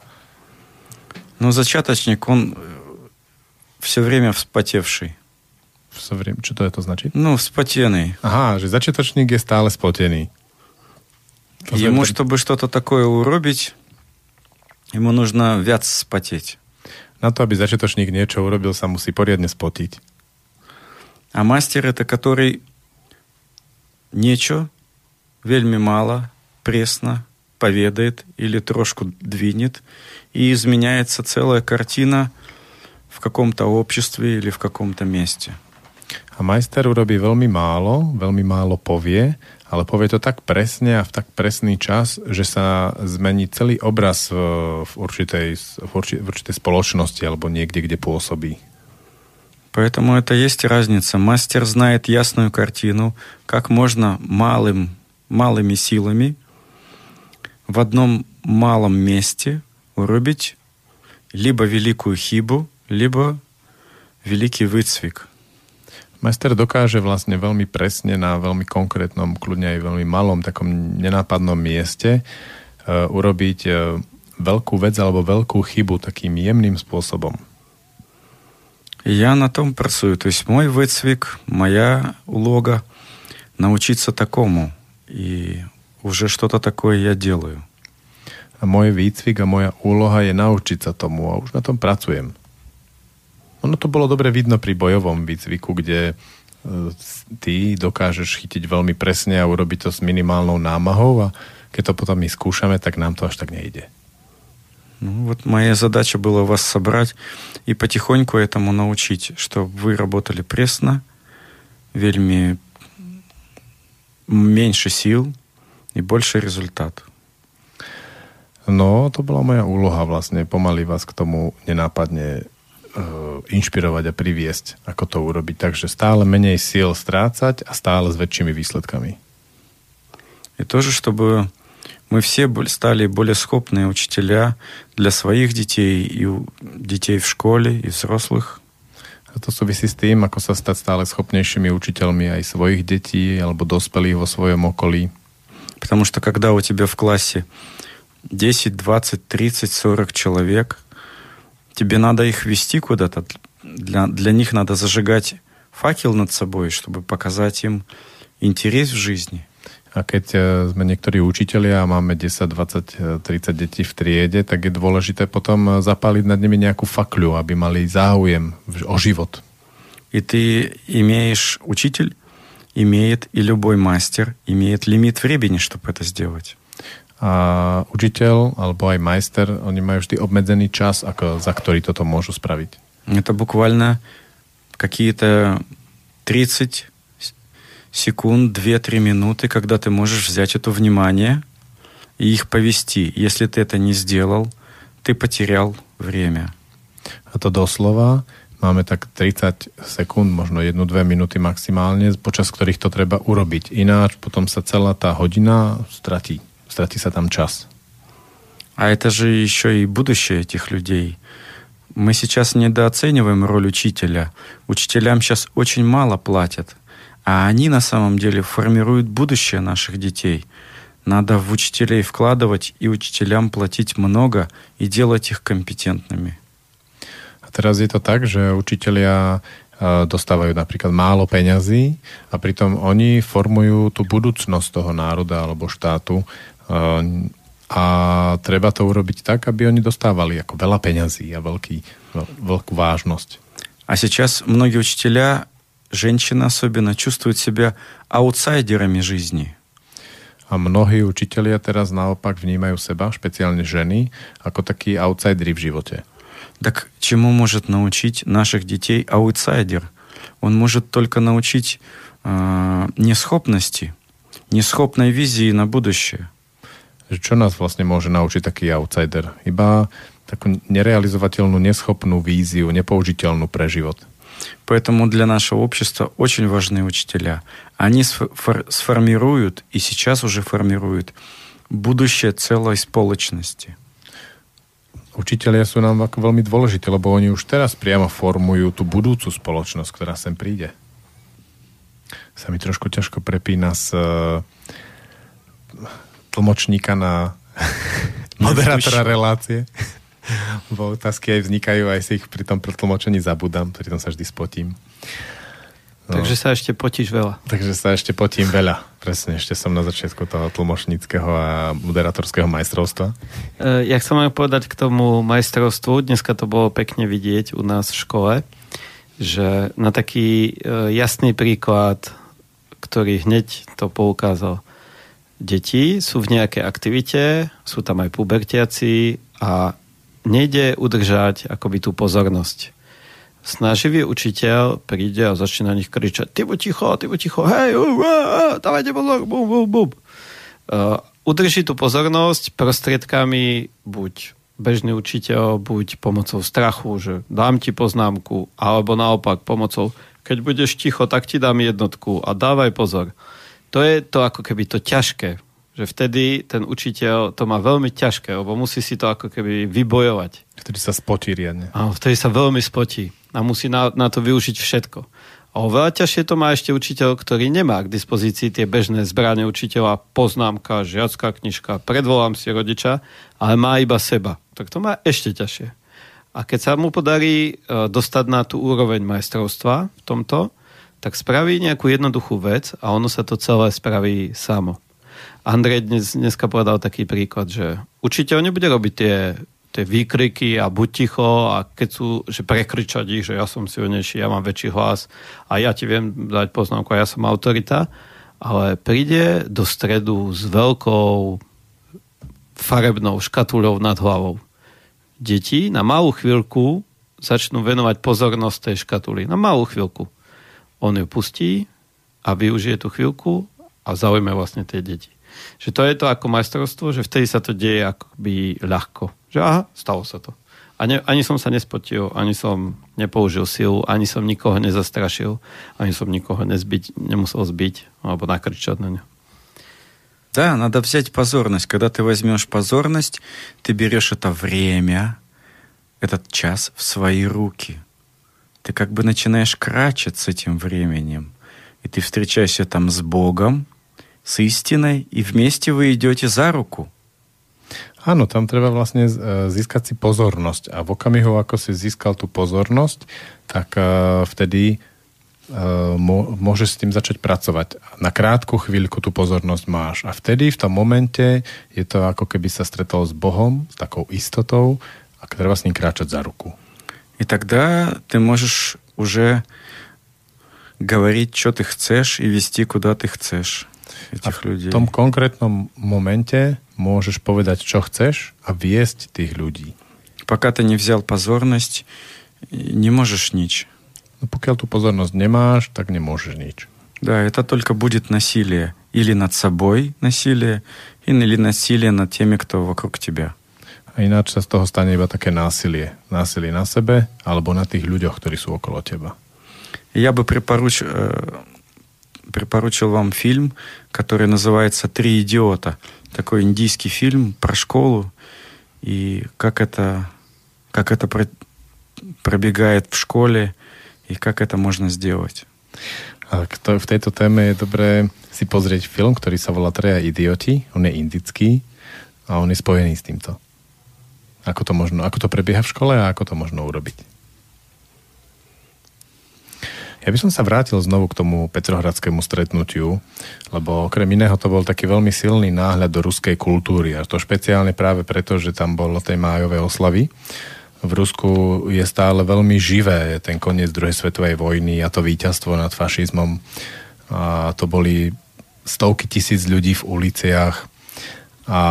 Ну, зачаточник, он все время вспотевший. Все время, je to značí? Ну, вспотенный. Aha, že začiatočník je stále spotený. To ему, znamená... чтобы что-то такое уробить, ему нужно viac спотеть. На to, aby začiatočník niečo urobil, sa musí poriadne spotiť. А мастер это который нечо, вельми мало, пресно поведает или трошку двинет, и изменяется целая картина – каком-то обществе или в каком-то месте. A majster urobí veľmi málo, veľmi málo povie, ale povie to tak presne a v tak presný čas, že sa zmení celý obraz v, v, určitej, v, určitej, v určitej spoločnosti alebo niekde, kde pôsobí. Поэтому это есть разница. Мастер знает ясную картину, как можно малым, малыми силами в одном малом месте урубить либо великую хибу, lebo veľký výcvik. Majster dokáže vlastne veľmi presne na veľmi konkrétnom, kľudne aj veľmi malom, takom nenápadnom mieste uh, urobiť uh, veľkú vec alebo veľkú chybu takým jemným spôsobom. Я на том працюю. То есть мой выцвик, моя улога научиться такому. И уже что-то такое я делаю. A môj výcvik a moja úloha je naučiť sa tomu a už na tom pracujem. Ono to bolo dobre vidno pri bojovom výcviku, kde e, ty dokážeš chytiť veľmi presne a urobiť to s minimálnou námahou a keď to potom my skúšame, tak nám to až tak nejde. Ну, вот моя задача была вас собрать и потихоньку этому научить, чтобы вы работали пресно, вельми меньше сил и больше результат. No, to bola moja úloha vlastne, pomaly vás k tomu nenápadne Eh, inšpirovať a priviesť, ako to urobiť. Takže stále menej síl strácať a stále s väčšími výsledkami. И тоже, чтобы мы все стали более схопные учителя для своих детей и детей в школе, и взрослых. A to súvisí s tým, ako sa stať stále schopnejšími učiteľmi aj svojich detí alebo dospelých vo svojom okolí. Потому что когда у тебя в классе 10, 20, 30, 40 человек, тебе надо их вести куда-то. Для, для них надо зажигать факел над собой, чтобы показать им интерес в жизни. A keď e, sme niektorí učiteľia a máme 10, 20, 30 detí v triede, tak je dôležité potom e, zapáliť nad nimi nejakú fakľu, aby mali záujem o život. И ты имеешь, учитель имеет, и любой мастер имеет лимит времени, чтобы это сделать. a učiteľ alebo aj majster, oni majú vždy obmedzený čas, ako, za ktorý toto môžu spraviť. Это буквально какие-то 30 секунд, 2-3 минуты, когда ты можешь взять это внимание и их повести. Если ты это не сделал, ты потерял время. A to doslova máme tak 30 sekúnd, možno 1-2 minúty maximálne, počas ktorých to treba urobiť. Ináč potom sa celá tá hodina stratí. Стратí sa там час. А это же еще и будущее этих людей. Мы сейчас недооцениваем роль учителя. Учителям сейчас очень мало платят. А они на самом деле формируют будущее наших детей. Надо в учителей вкладывать и учителям платить много и делать их компетентными. A teraz je to tak, že učitelia dostávajú napríklad málo peňazí a pritom oni formujú tú budúcnosť toho národa alebo štátu a treba to urobiť tak, aby oni dostávali ako veľa peňazí a veľký, veľkú vážnosť. А сейчас многие учителя, женщины особенно, чувствуют себя аутсайдерами жизни. A mnohí učitelia teraz naopak vnímajú seba, špeciálne ženy, ako takí outsidery v živote. Так чему может научить наших детей аутсайдер? Он может только научить э, неschopности, неschopной визии на будущее. Čo nás vlastne môže naučiť taký outsider? Iba takú нереализовательную, неschopnú víziu, nepoužiteľnú pre život. Поэтому для нашего общества очень важны учителя. Они сформируют и сейчас уже формируют будущее целой сполочности. Učiteľia sú nám veľmi dôležití, lebo oni už teraz priamo formujú tú budúcu spoločnosť, ktorá sem príde. Sa mi trošku ťažko prepína z uh, tlmočníka na moderátora relácie. Bo otázky aj vznikajú, aj si ich pri tom tlmočení zabudám, pri tom sa vždy spotím. No. Takže sa ešte potíš veľa. Takže sa ešte potím veľa. Presne, ešte som na začiatku toho tlmočníckého a moderatorského majstrovstva. E, ja chcem aj povedať k tomu majstrovstvu, dneska to bolo pekne vidieť u nás v škole, že na taký e, jasný príklad, ktorý hneď to poukázal. Deti sú v nejakej aktivite, sú tam aj pubertiaci a nejde udržať akoby tú pozornosť snaživý učiteľ príde a začne na nich kričať ty buď ticho, ty buď ticho, hej, uh, uh, dávajte pozor, bum, bum, bum. Uh, udrží tú pozornosť prostriedkami buď bežný učiteľ, buď pomocou strachu, že dám ti poznámku, alebo naopak pomocou, keď budeš ticho, tak ti dám jednotku a dávaj pozor. To je to ako keby to ťažké, že vtedy ten učiteľ to má veľmi ťažké, lebo musí si to ako keby vybojovať. Vtedy sa spotí riadne. Áno, vtedy sa veľmi spotí a musí na, na to využiť všetko. A oveľa ťažšie to má ešte učiteľ, ktorý nemá k dispozícii tie bežné zbranie učiteľa, poznámka, žiacká knižka, predvolám si rodiča, ale má iba seba. Tak to má ešte ťažšie. A keď sa mu podarí e, dostať na tú úroveň majstrovstva v tomto, tak spraví nejakú jednoduchú vec a ono sa to celé spraví samo. Andrej dnes, dneska povedal taký príklad, že učiteľ nebude robiť tie tie výkriky a buď ticho a keď sú, že prekričať ich, že ja som silnejší, ja mám väčší hlas a ja ti viem dať poznámku a ja som autorita, ale príde do stredu s veľkou farebnou škatulou nad hlavou. Deti na malú chvíľku začnú venovať pozornosť tej škatuly. Na malú chvíľku On ju pustí a využije tú chvíľku a zaujme vlastne tie deti. Že to je to ako majstrovstvo, že vtedy sa to deje akoby ľahko že aha, stalo sa to. A ne, ani som sa nespotil, ani som nepoužil silu, ani som nikoho nezastrašil, ani som nikoho nezbiť, nemusel zbiť alebo nakričať na ňo. Да, надо взять позорность. Когда ты возьмешь позорность, ты берешь это время, этот час в свои руки. Ты как бы начинаешь крачать с этим временем. И ты встречаешься там с Богом, с истиной, и вместе вы идете за руку. Áno, tam treba vlastne e, získať si pozornosť a v okamihu, ako si získal tú pozornosť, tak e, vtedy e, môžeš s tým začať pracovať. Na krátku chvíľku tú pozornosť máš a vtedy v tom momente je to ako keby sa stretol s Bohom, s takou istotou a treba s ním kráčať za ruku. И тогда ты можешь уже говорить, что ты chcешь и вести, куда ты chcешь этих людей. В том konkrétnom momente môžeš povedať, čo chceš a viesť tých ľudí. Пока ты не взял позорность, не можешь нич. No pokiaľ tú pozornosť nemáš, tak nemôžeš nič. Да, это только будет насилие. Или над собой насилие, или насилие над теми, кто вокруг тебя. A ináč sa z toho stane iba také násilie. Násilie na sebe alebo na tých ľuďoch, ktorí sú okolo teba. Я бы припоруч... припоручил вам фильм, который называется «Три идиота» такой индийский фильм про школу и как это, как это про, пробегает в школе и как это можно сделать. A v tejto téme je dobré si pozrieť film, ktorý sa volá Treja idioti. On je indický a on je spojený s týmto. Ako to, možno, ako to prebieha v škole a ako to možno urobiť. Ja by som sa vrátil znovu k tomu petrohradskému stretnutiu, lebo okrem iného to bol taký veľmi silný náhľad do ruskej kultúry a to špeciálne práve preto, že tam bolo tej májové oslavy. V Rusku je stále veľmi živé ten koniec druhej svetovej vojny a to víťazstvo nad fašizmom. A to boli stovky tisíc ľudí v uliciach a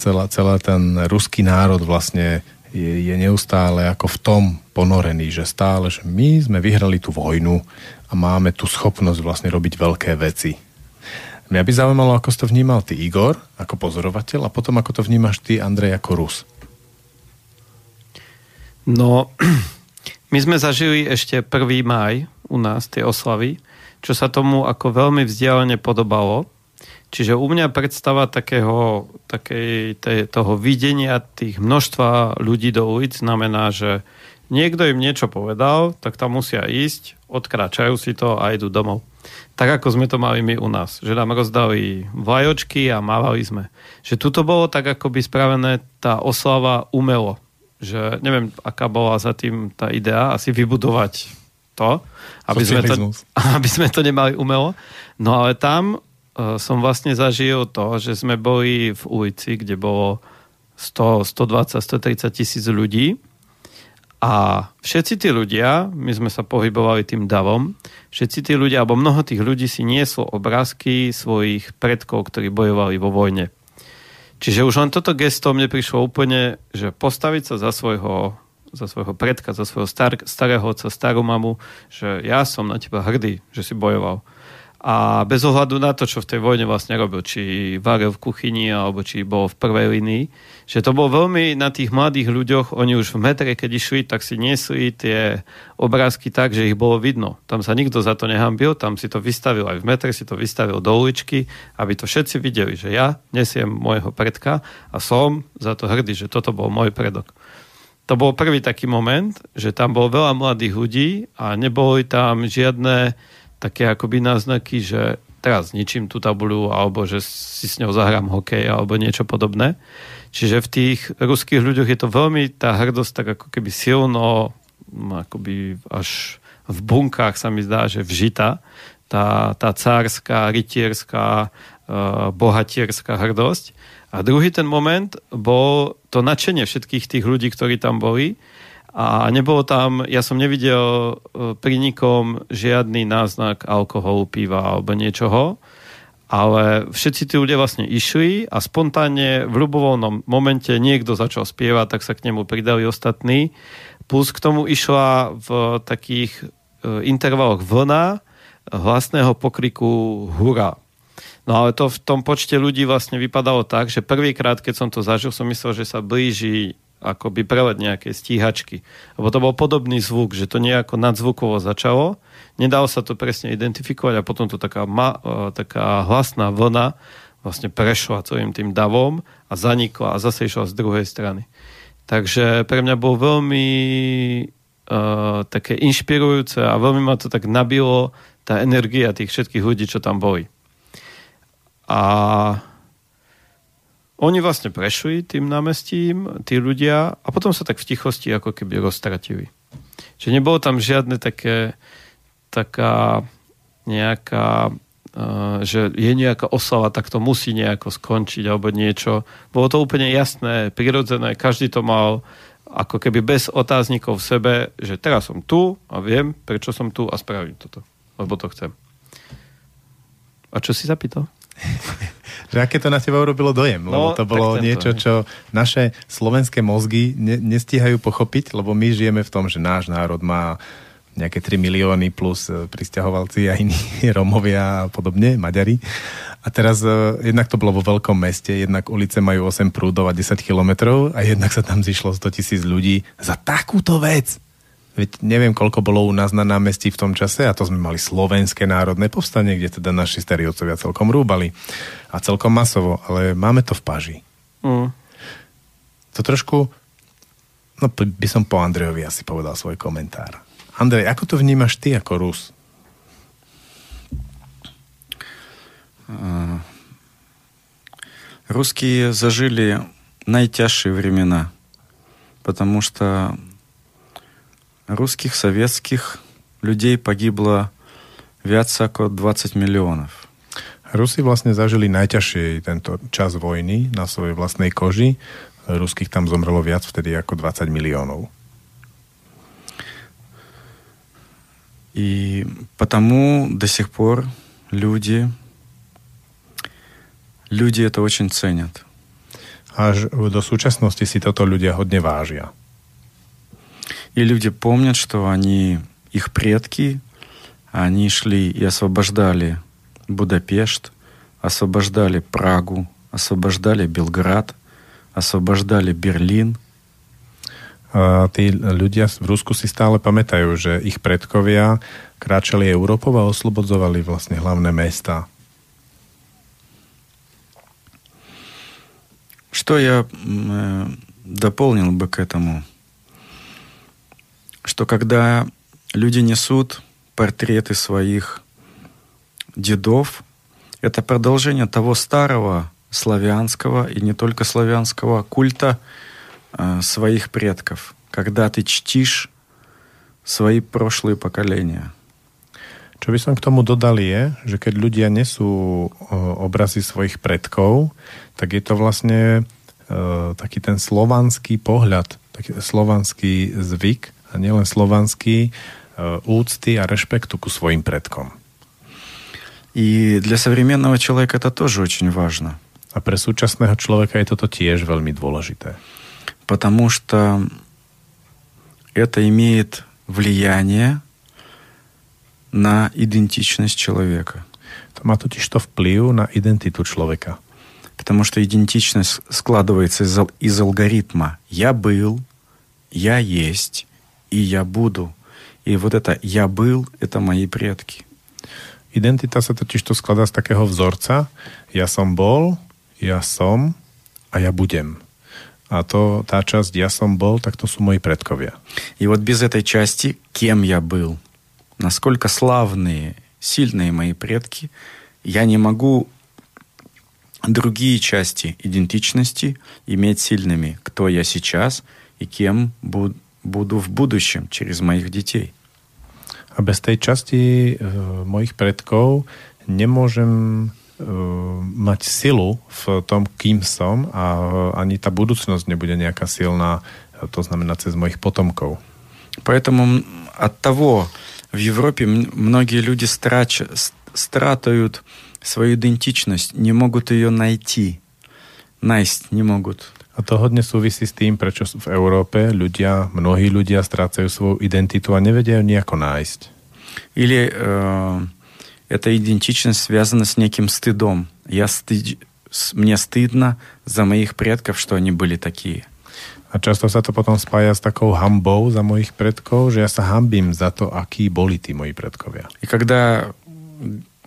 celá, celá ten ruský národ vlastne je, je neustále ako v tom ponorený, že stále, že my sme vyhrali tú vojnu a máme tú schopnosť vlastne robiť veľké veci. Mňa by zaujímalo, ako si to vnímal ty, Igor, ako pozorovateľ, a potom ako to vnímaš ty, Andrej, ako Rus. No, my sme zažili ešte 1. maj u nás, tie oslavy, čo sa tomu ako veľmi vzdialene podobalo. Čiže u mňa predstava takého, takej, tej, toho videnia tých množstva ľudí do ulic znamená, že niekto im niečo povedal, tak tam musia ísť, odkráčajú si to a idú domov. Tak ako sme to mali my u nás. Že nám rozdali vlajočky a mávali sme. Že tuto bolo tak ako by spravené tá oslava umelo. Že neviem, aká bola za tým tá idea, asi vybudovať to, aby sme to, aby sme to nemali umelo. No ale tam som vlastne zažil to, že sme boli v ulici, kde bolo 100, 120, 130 tisíc ľudí a všetci tí ľudia, my sme sa pohybovali tým davom, všetci tí ľudia, alebo mnoho tých ľudí si nieslo obrázky svojich predkov, ktorí bojovali vo vojne. Čiže už len toto gesto mne prišlo úplne, že postaviť sa za svojho, za svojho predka, za svojho star, starého otca, starú mamu, že ja som na teba hrdý, že si bojoval a bez ohľadu na to, čo v tej vojne vlastne robil, či varil v kuchyni, alebo či bol v prvej linii, že to bolo veľmi na tých mladých ľuďoch, oni už v metre, keď išli, tak si niesli tie obrázky tak, že ich bolo vidno. Tam sa nikto za to nehambil, tam si to vystavil aj v metre, si to vystavil do uličky, aby to všetci videli, že ja nesiem môjho predka a som za to hrdý, že toto bol môj predok. To bol prvý taký moment, že tam bolo veľa mladých ľudí a neboli tam žiadne také akoby náznaky, že teraz zničím tú tabuľu alebo že si s ňou zahrám hokej alebo niečo podobné. Čiže v tých ruských ľuďoch je to veľmi tá hrdosť tak ako keby silno akoby až v bunkách sa mi zdá, že vžita tá, tá cárska, rytierská, uh, bohatierská hrdosť. A druhý ten moment bol to nadšenie všetkých tých ľudí, ktorí tam boli, a nebolo tam, ja som nevidel e, pri nikom žiadny náznak alkoholu, piva alebo niečoho, ale všetci tí ľudia vlastne išli a spontánne v ľubovolnom momente niekto začal spievať, tak sa k nemu pridali ostatní. Plus k tomu išla v takých e, intervaloch vlna hlasného pokriku hurá. No ale to v tom počte ľudí vlastne vypadalo tak, že prvýkrát, keď som to zažil, som myslel, že sa blíži akoby prelet nejakej stíhačky. Lebo to bol podobný zvuk, že to nejako nadzvukovo začalo, nedalo sa to presne identifikovať a potom to taká, ma, e, taká hlasná vlna vlastne prešla celým tým davom a zanikla a zase išla z druhej strany. Takže pre mňa bol veľmi uh, také inšpirujúce a veľmi ma to tak nabilo tá energia tých všetkých ľudí, čo tam boli. A oni vlastne prešli tým námestím, tí ľudia, a potom sa tak v tichosti ako keby roztratili. Čiže nebolo tam žiadne také, taká nejaká, uh, že je nejaká oslava, tak to musí nejako skončiť alebo niečo. Bolo to úplne jasné, prirodzené, každý to mal ako keby bez otáznikov v sebe, že teraz som tu a viem, prečo som tu a spravím toto, lebo to chcem. A čo si zapýtal? Že aké to na teba urobilo dojem, lebo no, to bolo niečo, čo naše slovenské mozgy ne, nestíhajú pochopiť, lebo my žijeme v tom, že náš národ má nejaké 3 milióny plus e, pristahovalci a iní Romovia a podobne, Maďari. A teraz uh, jednak to bolo vo veľkom meste, jednak ulice majú 8 prúdov a 10 kilometrov a jednak sa tam zišlo 100 tisíc ľudí za takúto vec. Veď neviem, koľko bolo u nás na námestí v tom čase a to sme mali slovenské národné povstanie, kde teda naši starí otcovia celkom rúbali a celkom masovo, ale máme to v paži. Mm. To trošku, no by som po Andrejovi asi povedal svoj komentár. Andrej, ako to vnímaš ty ako Rus? Русские зажили наитяжшие времена, потому что русских, советских людей погибло viac ako 20 miliónov. Rusi vlastne zažili najťažšie tento čas vojny na svojej vlastnej koži. Ruských tam zomrelo viac vtedy ako 20 miliónov. И потому до сих пор люди, люди это очень ценят. Až do súčasnosti si toto ľudia hodne vážia. И люди помнят, что они, их предки, они шли и освобождали Будапешт, освобождали Прагу, освобождали Белград, освобождали Берлин. A tí ľudia v Rusku si stále pamätajú, že ich predkovia kráčali Európou a oslobodzovali vlastne hlavné mesta. Что я э, дополнил бы к этому? Что когда люди несут портреты своих дедов, это продолжение того старого славянского и не только славянского культа э, своих предков, когда ты чтишь свои прошлые поколения. Čo by som k tomu dodal je, že keď ľudia nesú obrazy svojich predkov, tak je to vlastne taký ten slovanský pohľad, taký slovanský zvyk a nielen slovanský úcty a rešpektu ku svojim predkom. И для современного человека это тоже очень важно. Pre súčasného človeka je toto tiež veľmi dôležité. Потому что это имеет влияние на идентичность человека. To má totiž to vplyv na identitu človeka. Потому что идентичность складывается из, из алгоритма «я был», «я есть» и «я буду». И вот это «я был» — это мои предки. Identita sa totiž to skladá z takého vzorca ja som bol, ja som a ja budem. To, tá časť ja som bol, tak to sú moji predkovia. И вот без этой части «кем я был», насколько славные, сильные мои предки, я не могу другие части идентичности иметь сильными, кто я сейчас и кем буду в будущем через моих детей. A bez tej časti e, mojich predkov nemôžem e, mať silu v tom, kým som a ani tá budúcnosť nebude nejaká silná, to znamená cez mojich potomkov. Поэтому от того в Европе многие люди страч, стратают свою идентичность, не могут ее найти. Найсть не могут. A to hodne súvisí s tým, prečo v Európe ľudia, mnohí ľudia strácajú svoju identitu a nevedia ju nejako nájsť. Или э, эта идентичность связана с неким стыдом. Я стыд... Мне стыдно за моих предков, что они были такие. A často sa to potom spája s takou hambou za mojich predkov, že ja sa hambím za to, akí boli tí moji predkovia. И когда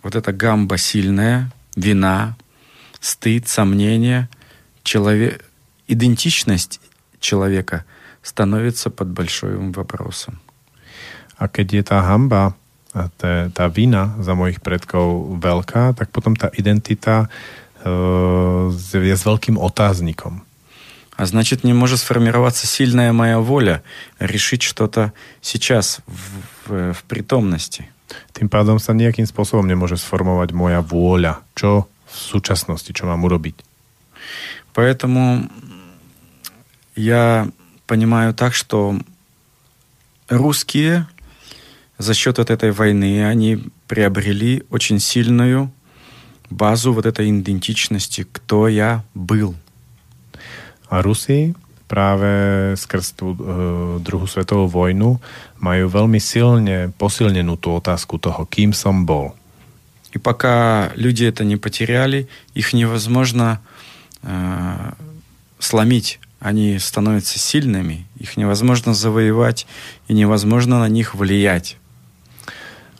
вот эта гамба сильная, вина, стыд, сомнение, человек, идентичность человека становится под большим вопросом. A keď je tá hamba, a tá, tá vina za mojich predkov veľká, tak potom tá identita uh, je s veľkým otáznikom. А значит, не может сформироваться сильная моя воля решить что-то сейчас в, в, в притомности. Tým pádom sa nejakým spôsobom nemôže sformovať moja vôľa. Čo v súčasnosti, čo mám urobiť. Поэтому я понимаю так, что русские за счет вот этой войны, они приобрели очень сильную базу вот этой идентичности, кто я был – a Rusi práve skrz tú e, druhú svetovú vojnu majú veľmi silne posilnenú tú otázku toho, kým som bol. И пока люди это не потеряли, их невозможно э, сломить. Они становятся сильными, их невозможно завоевать и невозможно на них влиять.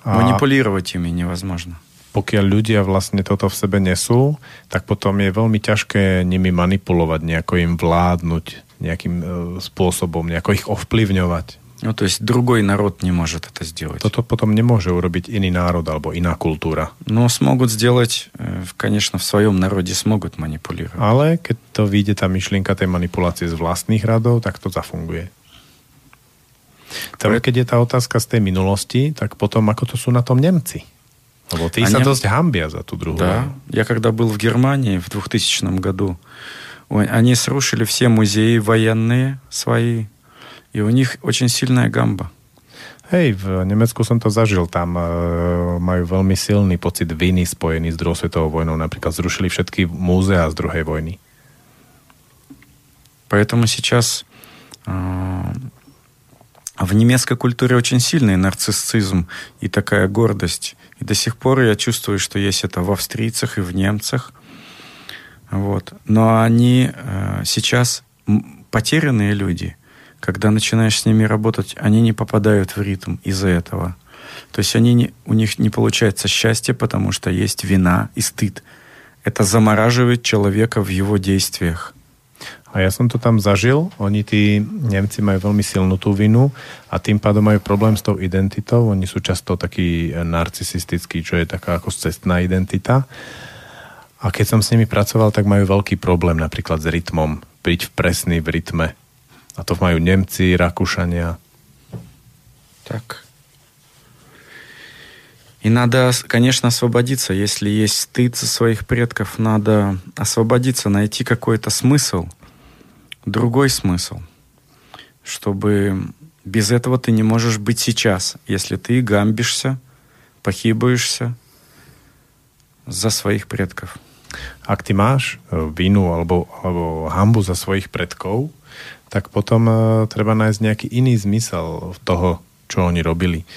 А... Манипулировать ими невозможно pokiaľ ľudia vlastne toto v sebe nesú, tak potom je veľmi ťažké nimi manipulovať, nejako im vládnuť nejakým e, spôsobom, nejako ich ovplyvňovať. No to есть другой народ не может это сделать. Toto potom nemôže urobiť iný národ alebo iná kultúra. Но смогут сделать, э, конечно, в своем народе смогут манипулировать. Ale keď to vyjde tá myšlienka tej manipulácie z vlastných radov, tak to zafunguje. To, keď je tá otázka z tej minulosti, tak potom ako to sú na tom Nemci? Lebo tí A sa Nem- dosť hambia za tú druhú Да, vojnu. я когда был в Германии в 2000 году, ой, они срушили все музеи военные свои, и у них очень сильная гамба. Hej, v Nemecku som to zažil. Tam e, majú veľmi silný pocit viny spojený s druhou svetovou vojnou. Napríklad zrušili všetky múzea z druhej vojny. Поэтому сейчас а, в немецкой культуре очень сильный нарциссизм и такая гордость. И до сих пор я чувствую, что есть это в австрийцах и в немцах. Вот. Но они э, сейчас потерянные люди. Когда начинаешь с ними работать, они не попадают в ритм из-за этого. То есть они не, у них не получается счастье, потому что есть вина и стыд. Это замораживает человека в его действиях. A ja som to tam zažil. Oni, tí Nemci, majú veľmi silnú tú vinu a tým pádom majú problém s tou identitou. Oni sú často takí e, narcisistickí, čo je taká ako cestná identita. A keď som s nimi pracoval, tak majú veľký problém napríklad s rytmom. Byť presný v rytme. A to majú Nemci, Rakúšania. Так. И надо, конечно, освободиться. Если есть стыд за своих предков, надо освободиться, найти какой-то смысл, другой смысл, чтобы без этого ты не можешь быть сейчас, если ты гамбишься, похибаешься за своих предков. Ak ty máš e, vinu alebo, alebo hambu za svojich predkov, tak potom e, treba nájsť nejaký iný zmysel toho, čo oni robili. E,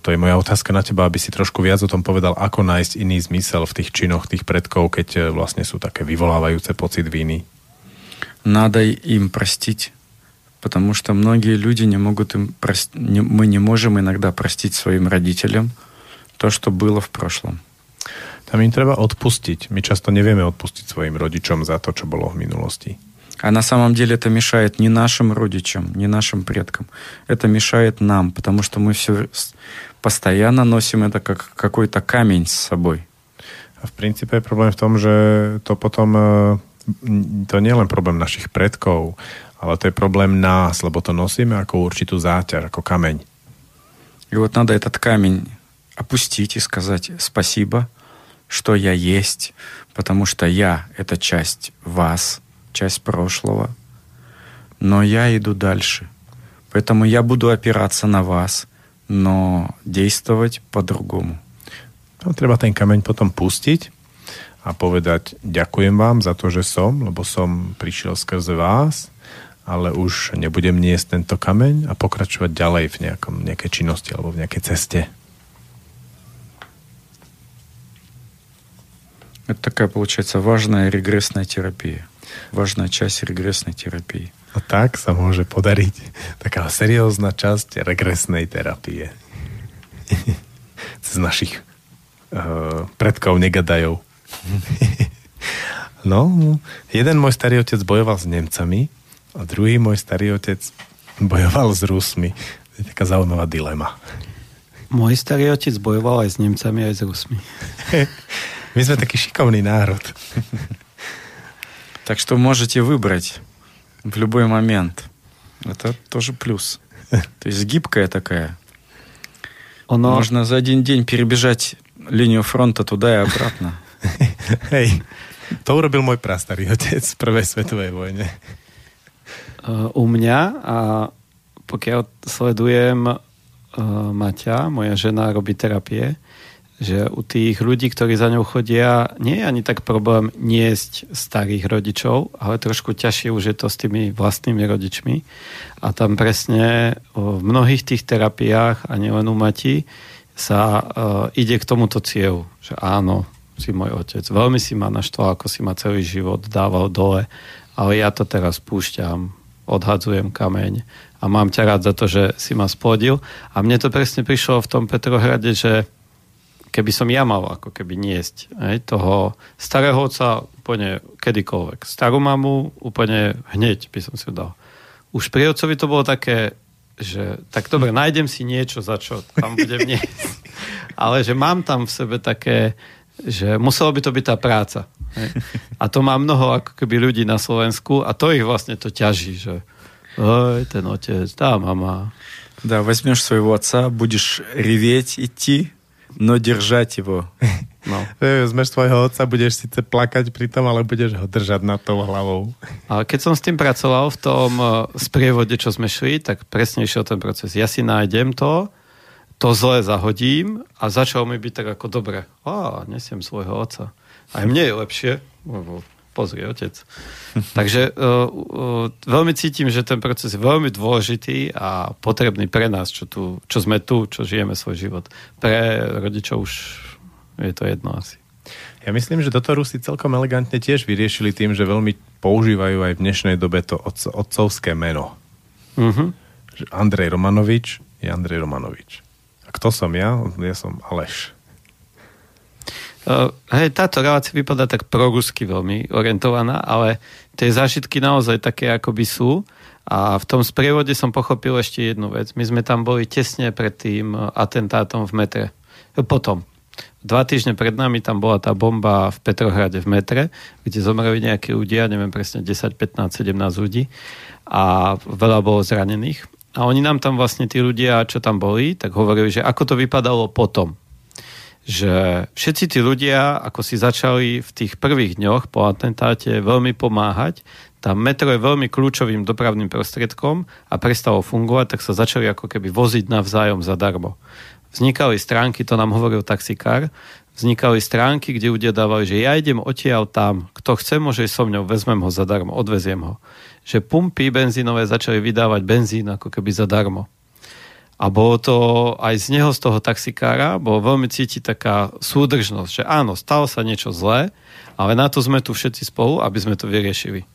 To je moja otázka na teba, aby si trošku viac o tom povedal, ako nájsť iný zmysel v tých činoch tých predkov, keď e, vlastne sú také vyvolávajúce pocit viny. Надо им простить, потому что многие люди не могут им прос- не- мы не можем иногда простить своим родителям то, что было в прошлом. Tam im treba odpustiť. My často nevieme odpustiť svojim rodičom za to, čo bolo v minulosti. А на самом деле это мешает не нашим родичам, не нашим предкам. Это мешает нам, потому что мы все постоянно носим это как какой-то камень с собой. A v princípe je problém v tom, že to potom, to nie je len problém našich predkov, ale to je problém nás, lebo to nosíme ako určitú záťaž, ako kameň. И вот надо этот камень опустить и сказать спасибо, что я есть, потому что я — это часть вас, часть прошлого, но я иду дальше. Поэтому я буду опираться на вас, но действовать по-другому. No, treba ten kameň potom pustiť a povedať ďakujem vám za to, že som, lebo som prišiel skrze vás, ale už nebudem niesť tento kameň a pokračovať ďalej v nejakom, nejakej činnosti alebo v nejakej ceste. Это такая, получается, важная регрессная терапия. Важная часть регрессной терапии. A tak sa môže podariť taká seriózna časť regresnej terapie. Z našich uh, predkov negadajov. no, jeden môj starý otec bojoval s Nemcami a druhý môj starý otec bojoval s Rusmi. To je taká zaujímavá dilema. Môj starý otec bojoval aj s Nemcami, aj s Rusmi. My sme taký šikovný národ. Так что можете выбрать в любой момент. Это тоже плюс. То есть гибкая такая. Ono, Можно за один день перебежать линию фронта туда и обратно. Hej, to urobil môj prastarý otec v prvej svetovej vojne. Uh, u mňa a pokiaľ sledujem Maťa, moja žena robí terapie, že u tých ľudí, ktorí za ňou chodia, nie je ani tak problém niesť starých rodičov, ale trošku ťažšie už je to s tými vlastnými rodičmi. A tam presne v mnohých tých terapiách, a nielen u Mati, sa uh, ide k tomuto cieľu, že áno, si môj otec. Veľmi si ma naštval, ako si ma celý život dával dole, ale ja to teraz púšťam, odhadzujem kameň a mám ťa rád za to, že si ma splodil. A mne to presne prišlo v tom Petrohrade, že keby som ja mal ako keby niesť hej, toho starého otca úplne kedykoľvek. Starú mamu úplne hneď by som si ho dal. Už pri otcovi to bolo také, že tak dobre, nájdem si niečo, za čo tam budem niesť. Ale že mám tam v sebe také, že muselo by to byť tá práca. Hej. A to má mnoho ako keby ľudí na Slovensku a to ich vlastne to ťaží, že Oj, ten otec, tá mama. Да, возьмешь своего отца, будешь реветь, идти, No držať ho. No. Vezmeš svojho otca, budeš síce plakať pri tom, ale budeš ho držať nad tou hlavou. A keď som s tým pracoval v tom e, sprievode, čo sme šli, tak presne o ten proces. Ja si nájdem to, to zle zahodím a začal mi byť tak ako dobre. Á, nesiem svojho otca. Aj mne je lepšie, lebo pozri, otec. Takže uh, uh, veľmi cítim, že ten proces je veľmi dôležitý a potrebný pre nás, čo, tu, čo sme tu, čo žijeme svoj život. Pre rodičov už je to jedno asi. Ja myslím, že toto Rusi celkom elegantne tiež vyriešili tým, že veľmi používajú aj v dnešnej dobe to otco, otcovské meno. Uh-huh. Andrej Romanovič je Andrej Romanovič. A kto som ja? Ja som Aleš. Uh, hej, táto relácia vypadá tak prorusky veľmi orientovaná, ale tie zážitky naozaj také akoby sú. A v tom sprievode som pochopil ešte jednu vec. My sme tam boli tesne pred tým atentátom v metre. Potom. Dva týždne pred nami tam bola tá bomba v Petrohrade v metre, kde zomreli nejakí ľudia, neviem presne, 10, 15, 17 ľudí a veľa bolo zranených. A oni nám tam vlastne tí ľudia, čo tam boli, tak hovorili, že ako to vypadalo potom že všetci tí ľudia, ako si začali v tých prvých dňoch po atentáte veľmi pomáhať, tam metro je veľmi kľúčovým dopravným prostriedkom a prestalo fungovať, tak sa začali ako keby voziť navzájom zadarmo. Vznikali stránky, to nám hovoril taxikár, vznikali stránky, kde ľudia dávali, že ja idem odtiaľ tam, kto chce, môže so mňou, vezmem ho zadarmo, odveziem ho. Že pumpy benzínové začali vydávať benzín ako keby zadarmo. A bolo to aj z neho, z toho taxikára, bolo veľmi cítiť taká súdržnosť, že áno, stalo sa niečo zlé, ale na to sme tu všetci spolu, aby sme to vyriešili.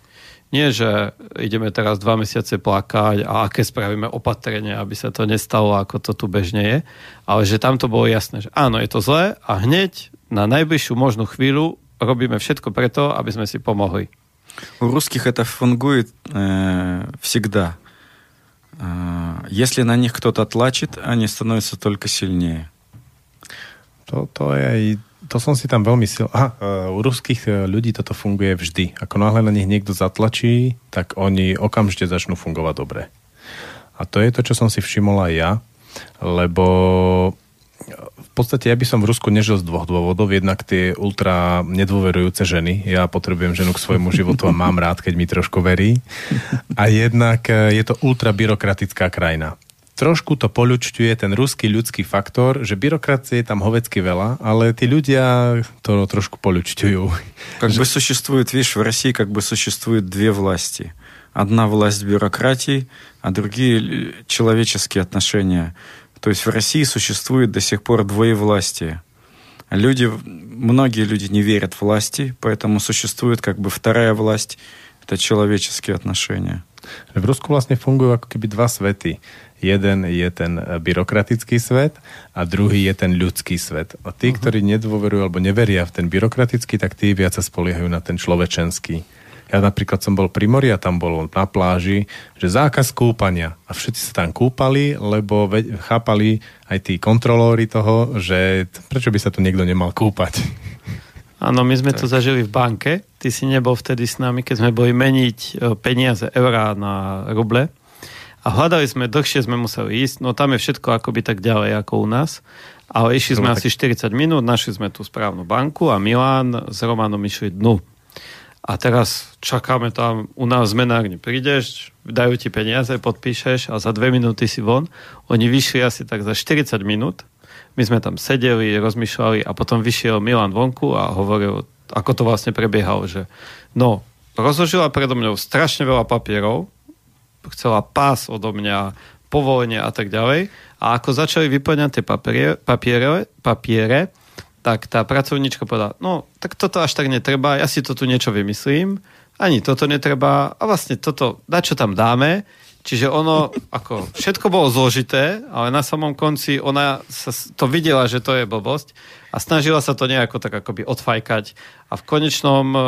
Nie, že ideme teraz dva mesiace plakať a aké spravíme opatrenie, aby sa to nestalo, ako to tu bežne je, ale že tam to bolo jasné, že áno, je to zlé a hneď na najbližšiu možnú chvíľu robíme všetko preto, aby sme si pomohli. У русских это фунгует э, всегда. Если на них кто-то тлачит, они становятся только сильнее. To, to je aj to som si tam veľmi sil... Aha, u ruských e, ľudí toto funguje vždy. Ako náhle na nich niekto zatlačí, tak oni okamžite začnú fungovať dobre. A to je to, čo som si všimol aj ja, lebo v podstate ja by som v Rusku nežil z dvoch dôvodov. Jednak tie ultra nedôverujúce ženy. Ja potrebujem ženu k svojmu životu a mám rád, keď mi trošku verí. A jednak e, je to ultra byrokratická krajina. Trošku to poľučťuje ten ruský ľudský faktor, že byrokracie je tam hovecky veľa, ale tí ľudia to trošku poľučťujú. Как бы существует, видишь, в России как бы существует две власти. Одна власть бюрократии, а другие человеческие отношения – то есть в России существует до сих пор двоевластие. Люди, многие люди не верят в власти, поэтому существует как бы вторая власть, это человеческие отношения. V Rusku vlastne fungujú ako keby dva svety. Jeden je ten byrokratický svet a druhý je ten ľudský svet. A tí, uh-huh. ktorí nedôverujú alebo neveria v ten byrokratický, tak tí viac sa spoliehajú na ten človečenský. Ja napríklad som bol pri mori a tam bol na pláži, že zákaz kúpania. A všetci sa tam kúpali, lebo chápali aj tí kontrolóri toho, že prečo by sa tu niekto nemal kúpať. Áno, my sme tak. to zažili v banke. Ty si nebol vtedy s nami, keď sme boli meniť e, peniaze eurá na ruble. A hľadali sme, dlhšie sme museli ísť, no tam je všetko akoby tak ďalej ako u nás. Ale išli sme no, asi 40 minút, našli sme tú správnu banku a Milan s Romanom išli dnu. A teraz čakáme tam, u nás zmenárne prídeš, dajú ti peniaze, podpíšeš a za dve minúty si von. Oni vyšli asi tak za 40 minút. My sme tam sedeli, rozmýšľali a potom vyšiel Milan vonku a hovoril, ako to vlastne prebiehalo, že no, rozložila predo mňou strašne veľa papierov, chcela pás odo mňa, povolenie a tak ďalej. A ako začali vyplňať tie papiere, papiere, papiere tak tá pracovníčka povedala, no tak toto až tak netreba, ja si to tu niečo vymyslím, ani toto netreba a vlastne toto, na čo tam dáme, Čiže ono, ako všetko bolo zložité, ale na samom konci ona sa to videla, že to je blbosť a snažila sa to nejako tak akoby odfajkať. A v konečnom e,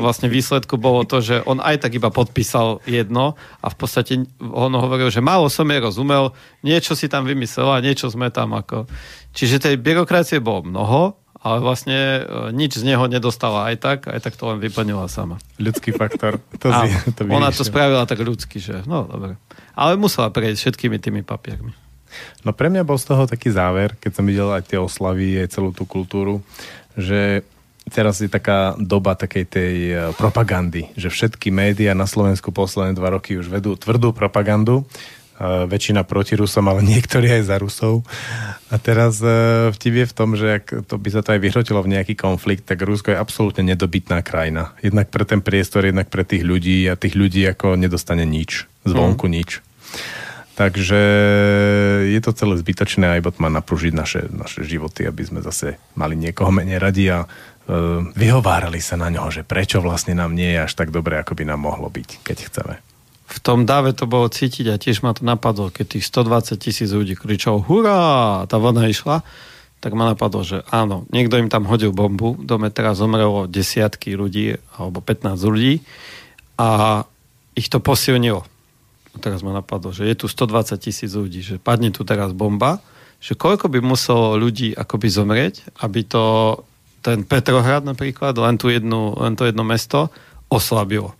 vlastne výsledku bolo to, že on aj tak iba podpísal jedno a v podstate on hovoril, že málo som jej rozumel, niečo si tam vymyslela, niečo sme tam ako... Čiže tej byrokracie bolo mnoho, ale vlastne e, nič z neho nedostala aj tak, aj tak to len vyplnila sama. Ľudský faktor. To, si, to ona to spravila tak ľudsky, že no dobre. Ale musela prejsť všetkými tými papiermi. No pre mňa bol z toho taký záver, keď som videl aj tie oslavy, aj celú tú kultúru, že teraz je taká doba takej tej e, propagandy, že všetky médiá na Slovensku posledné dva roky už vedú tvrdú propagandu, väčšina proti Rusom, ale niektorí aj za Rusov. A teraz e, vtip je v tom, že ak to by sa to aj vyhrotilo v nejaký konflikt, tak Rusko je absolútne nedobytná krajina. Jednak pre ten priestor, jednak pre tých ľudí a tých ľudí ako nedostane nič, zvonku nič. Takže je to celé zbytočné a iba to má napružiť naše, naše životy, aby sme zase mali niekoho menej radi a e, vyhovárali sa na ňoho, že prečo vlastne nám nie je až tak dobre, ako by nám mohlo byť, keď chceme. V tom dáve to bolo cítiť a tiež ma to napadlo, keď tých 120 tisíc ľudí kričalo hurá, tá vlna išla, tak ma napadlo, že áno, niekto im tam hodil bombu, v dome teraz zomrelo desiatky ľudí alebo 15 ľudí a ich to posilnilo. A teraz ma napadlo, že je tu 120 tisíc ľudí, že padne tu teraz bomba, že koľko by muselo ľudí akoby zomrieť, aby to ten Petrohrad napríklad, len, tu jednu, len to jedno mesto oslabilo.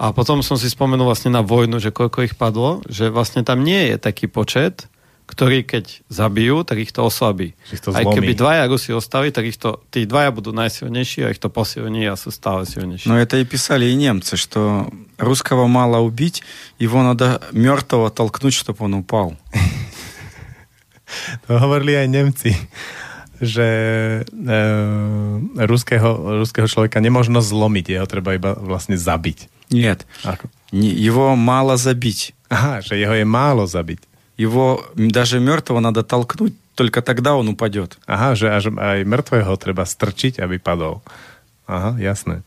A potom som si spomenul vlastne na vojnu, že koľko ich padlo, že vlastne tam nie je taký počet, ktorý keď zabijú, tak ich to oslabí. Že ich to Aj zlomí. keby dvaja Rusi ostali, tak ich to, tí dvaja budú najsilnejší a ich to posilní a sú stále silnejší. Но это и писали и немцы, что русского мало убить, его надо мертвого толкнуть, чтобы он упал. To hovorili aj Nemci, že e, ruského, ruského človeka nemožno zlomiť, jeho treba iba vlastne zabiť. Нет, Ako? не- его мало забить. Aha, že jeho je málo zabiť. Его м, даже мертвого надо толкнуть, только тогда он упадет. Aha, že až aj mŕtvého treba strčiť, aby padol. Aha, jasné.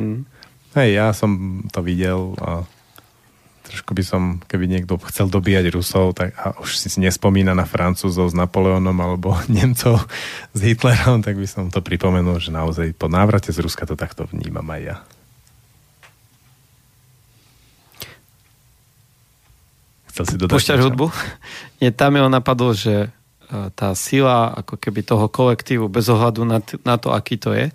Hm. Hej, ja som to videl a trošku by som, keby niekto chcel dobíjať Rusov, tak a už si nespomína na Francúzov s Napoleonom alebo Nemcov s Hitlerom, tak by som to pripomenul, že naozaj po návrate z Ruska to takto vnímam aj ja. Chcel si dodať Púšťaš hudbu? Nie, tam mi len napadlo, že e, tá sila ako keby toho kolektívu bez ohľadu na, t- na to, aký to je,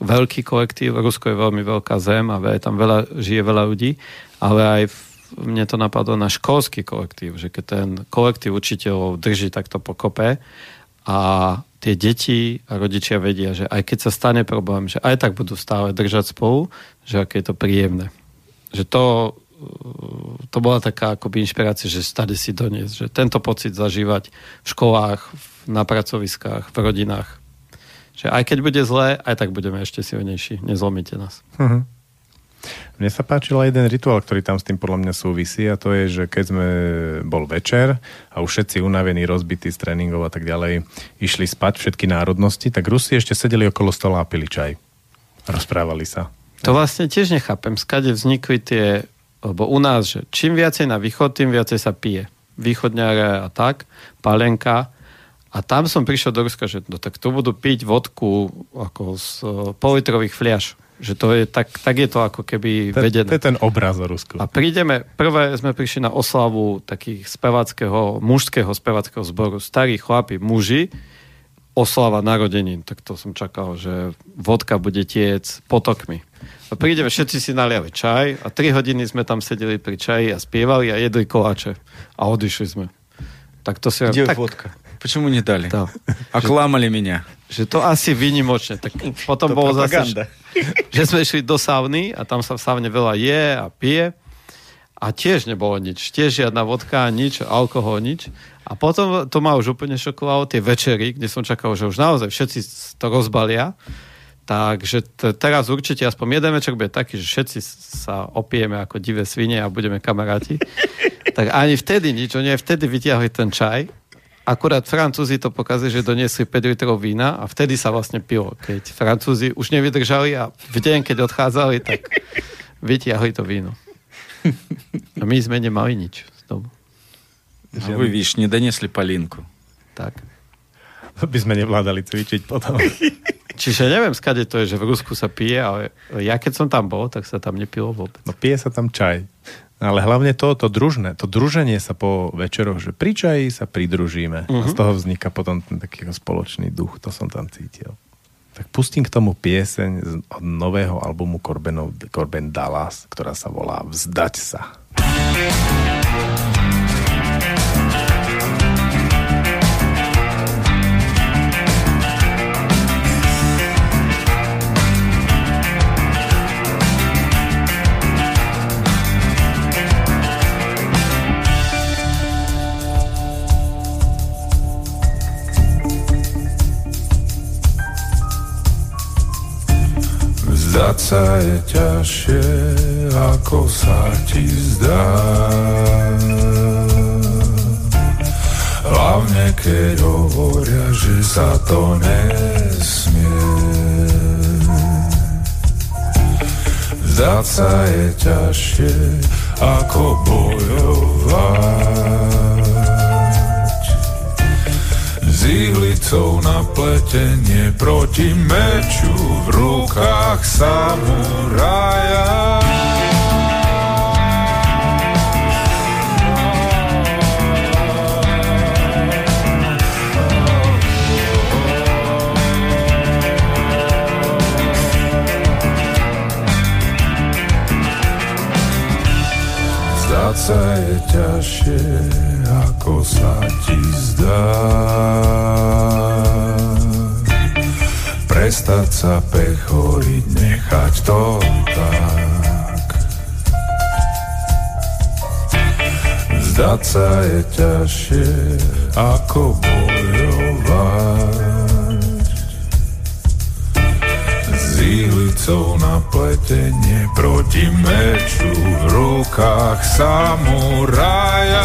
veľký kolektív, Rusko je veľmi veľká zem a je tam veľa, žije veľa ľudí, ale aj v, mne to napadlo na školský kolektív, že keď ten kolektív učiteľov drží takto pokope a tie deti a rodičia vedia, že aj keď sa stane problém, že aj tak budú stále držať spolu, že aké je to príjemné. Že to, to bola taká akoby inšpirácia, že stade si doniesť, že tento pocit zažívať v školách, na pracoviskách, v rodinách. Že aj keď bude zlé, aj tak budeme ešte silnejší. Nezlomíte nás. Mhm. Mne sa páčil aj jeden rituál, ktorý tam s tým podľa mňa súvisí a to je, že keď sme bol večer a už všetci unavení, rozbití z tréningov a tak ďalej, išli spať všetky národnosti, tak Rusi ešte sedeli okolo stola a pili čaj. Rozprávali sa. To vlastne tiež nechápem, skade vznikli tie, lebo u nás, že čím viacej na východ, tým viacej sa pije. Východňare a tak, palenka. A tam som prišiel do Ruska, že no, tak tu budú piť vodku ako z uh, politrových fliaž. Že to je, tak, tak je to ako keby To, vedené. to je ten obraz o Rusku. A prídeme, prvé sme prišli na oslavu takých speváckého, mužského speváckého zboru. Starí chlapi, muži, oslava narodenín. Tak to som čakal, že vodka bude tiec potokmi. A prídeme, všetci si naliali čaj a tri hodiny sme tam sedeli pri čaji a spievali a jedli koláče. A odišli sme. Tak to si... Где tak, водка? Почему не дали? Да. Окламали меня. že to asi výnimočne. Tak potom To bolo zase, propaganda. že sme išli do sauny a tam sa v saune veľa je a pije a tiež nebolo nič. Tiež žiadna vodka, nič, alkohol, nič. A potom to ma už úplne šokovalo, tie večery, kde som čakal, že už naozaj všetci to rozbalia. Takže t- teraz určite aspoň jeden večer bude taký, že všetci sa opijeme ako divé svine a budeme kamaráti. tak ani vtedy nič, nie, vtedy vyťahli ten čaj. Akurát Francúzi to pokazali, že doniesli 5 litrov vína a vtedy sa vlastne pilo. Keď Francúzi už nevydržali a v deň, keď odchádzali, tak vytiahli to víno. A my sme nemali nič z domu. No, vy vidíš, nedonesli palinku. Tak. By sme nevládali cvičiť potom. Čiže neviem, skade to je, že v Rusku sa pije, ale ja keď som tam bol, tak sa tam nepilo vôbec. No pije sa tam čaj. Ale hlavne to, to družné, to druženie sa po večeroch, že pri čaji sa pridružíme. Uh-huh. A z Mhm. toho vzniká potom ten taký spoločný duch, to som tam cítil. Tak pustím k tomu pieseň z od nového albumu Corbenov, Corben Dallas, ktorá sa volá Vzdať sa. Vzdať sa je ťažšie, ako sa ti zdá. Hlavne keď hovoria, že sa to nesmie. Vzdať sa je ťažšie, ako bojovať. S ihlicou na pletenie proti meču v rukách samuraja. Vzdať sa je ťažšie, ako sa ti zdá. Prestať sa pecholiť, nechať to tak. Vzdať sa je ťažšie, ako bojovať. S ihlicou na pletenie proti meču v rukách samuraja.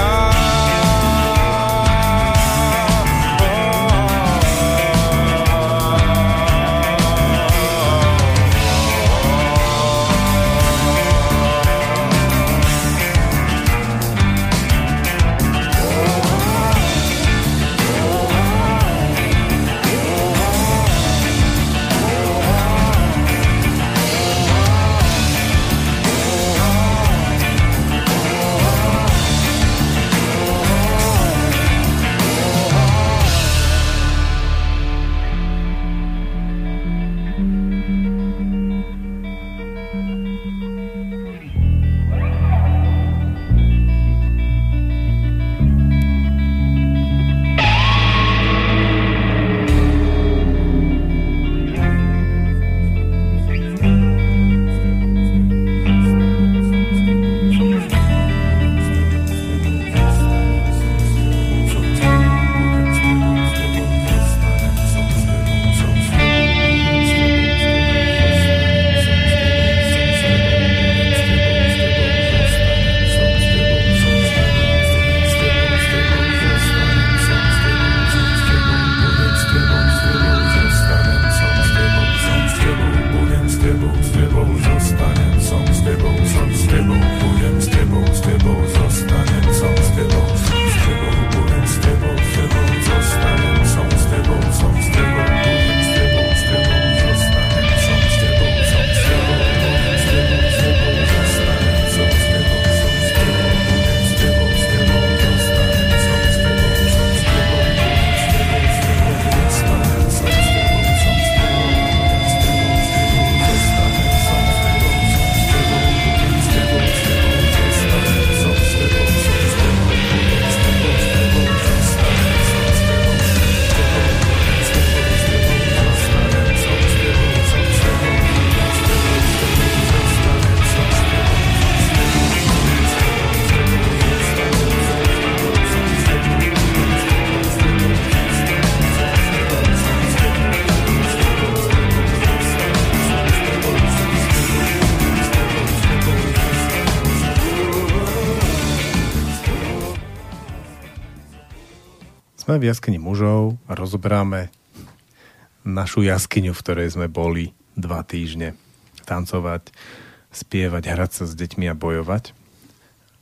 v jaskyni mužov a rozoberáme našu jaskyňu, v ktorej sme boli dva týždne. Tancovať, spievať, hrať sa s deťmi a bojovať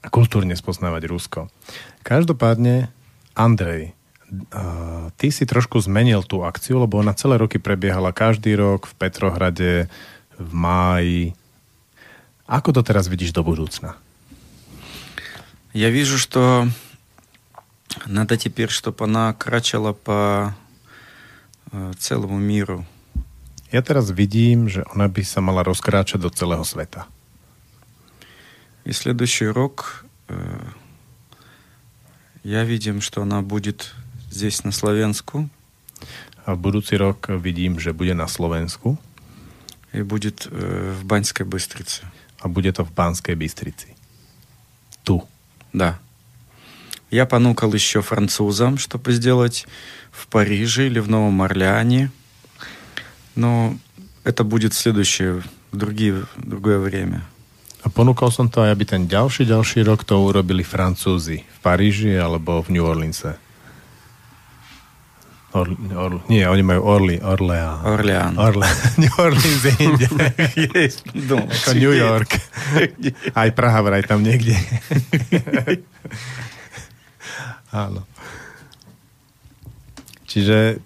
a kultúrne spoznávať Rusko. Každopádne Andrej uh, ty si trošku zmenil tú akciu, lebo ona celé roky prebiehala každý rok v Petrohrade, v máji. Ako to teraz vidíš do budúcna? Я вижу, что надо теперь, чтобы она крачала по э, целому миру. Ja teraz vidím, že ona by sa mala rozkráčať do celého sveta. И следующий урок э, я видим, что она будет здесь на Славянску A v budúci rok vidím, že bude na Slovensku и будет э, в Баньской Быстрице. a bude to v Banskej Bystrici. Tu. Да. Я понукал еще французам, чтобы сделать в Париже или в Новом Орлеане. Но это будет следующее, в другие, в другое время. A ponúkol som to aj, aby ten ďalší, ďalší rok to urobili Francúzi v Paríži alebo v New Orleanse. Or, or, nie, oni majú Orly, Orleán. Орлеан. Orle, New Orleans je inde. Есть. Думал, Ako New York. Aj Praha vraj tam niekde. Áno. Čiže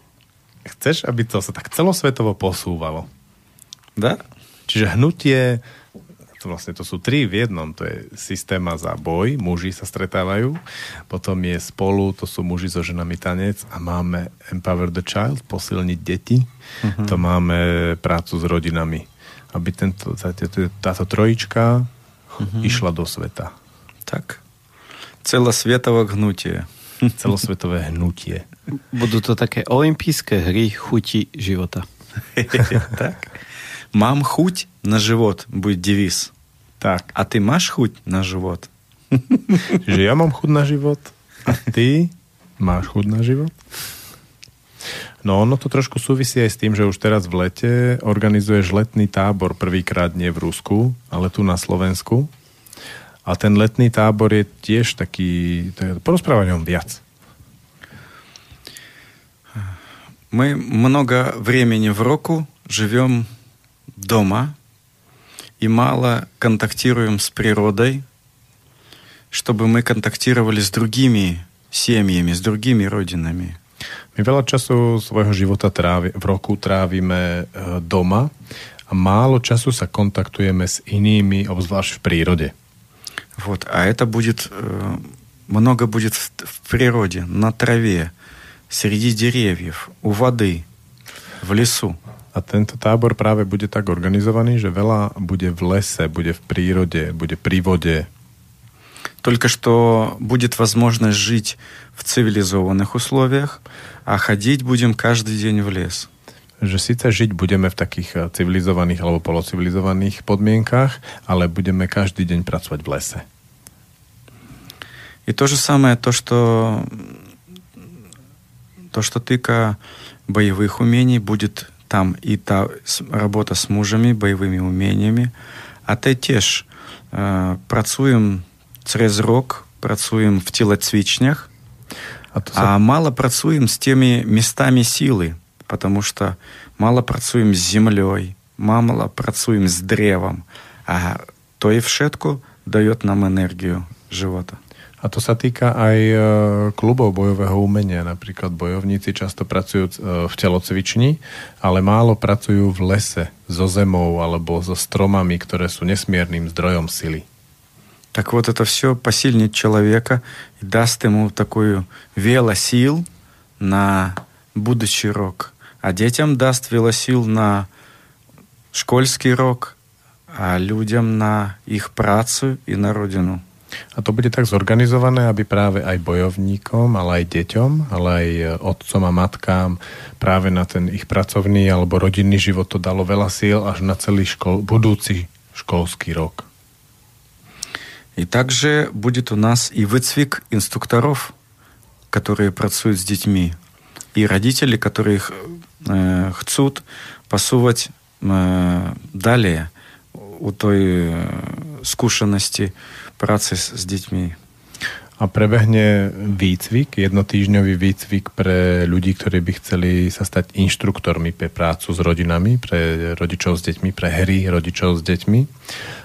chceš, aby to sa tak celosvetovo posúvalo. Da? Čiže hnutie, to vlastne to sú tri v jednom, to je systéma za boj, muži sa stretávajú, potom je spolu, to sú muži so ženami tanec a máme Empower the Child, posilniť deti, uh-huh. to máme prácu s rodinami, aby tento, táto, trojička uh-huh. išla do sveta. Tak. Целосветово гнутие. Celosvetové hnutie. Budú to také olympijské hry chuti života. Так. Мам хуть на живот будет девиз. Tak, А ты маш хуть на живот? že ja mám chud na život a ty máš chud na život? No ono to trošku súvisí aj s tým, že už teraz v lete organizuješ letný tábor prvýkrát nie v Rusku, ale tu na Slovensku. A ten letný tábor je tiež taký, to je porozprávať o ňom viac. Мы много времени в року живем дома и мало контактируем с природой, чтобы мы контактировали с другими семьями, с другими родинами. My veľa času svojho života trávi, v roku trávime e, doma a málo času sa kontaktujeme s inými, obzvlášť v prírode. Вот. А это будет, э, много будет в, в природе, на траве, среди деревьев, у воды, в лесу. A tento tábor práve bude tak organizovaný, že veľa bude v lese, bude v prírode, bude pri vode. Только что будет возможность жить в цивилизованных условиях, а ходить будем каждый день в лес. Že síce žiť budeme v takých eh, civilizovaných alebo polocivilizovaných podmienkách, ale budeme každý deň pracovať v lese. И то же самое, то, что, то, что тыка боевых умений будет там и та с- работа с мужами, боевыми умениями, а те теж е, працюємо через рок, працюємо в тілецвічнях, A to sa, а мало працюємо з теми местами силы, потому что мало працюємо з землей, мало працюємо з древом, а то и вшетку дает нам энергию живота. a to sa týka aj eh, klubov bojového umenia. Napríklad bojovníci často pracujú eh, v telocvični, ale málo pracujú v lese so zemou alebo so stromami, ktoré sú nesmiernym zdrojom sily. Так вот, это все посильнит человека и даст ему такую велосил на будущий рок. А детям даст велосил на школьский рок, а людям на их працу и на родину. A to bude tak zorganizované, aby práve aj bojovníkom, ale aj deťom, ale aj e, otcom a matkám práve na ten ich pracovný alebo rodinný život to dalo veľa síl až na celý škol, budúci školský rok. И также будет у нас и выцвик инструкторов, которые працуют с детьми, и родители, которые х- э, chcут посувать э, далее у той э, скушенности працы с, с детьми. A prebehne výcvik, jednotýždňový výcvik pre ľudí, ktorí by chceli sa stať inštruktormi pre prácu s rodinami, pre rodičov s deťmi, pre hry rodičov s deťmi.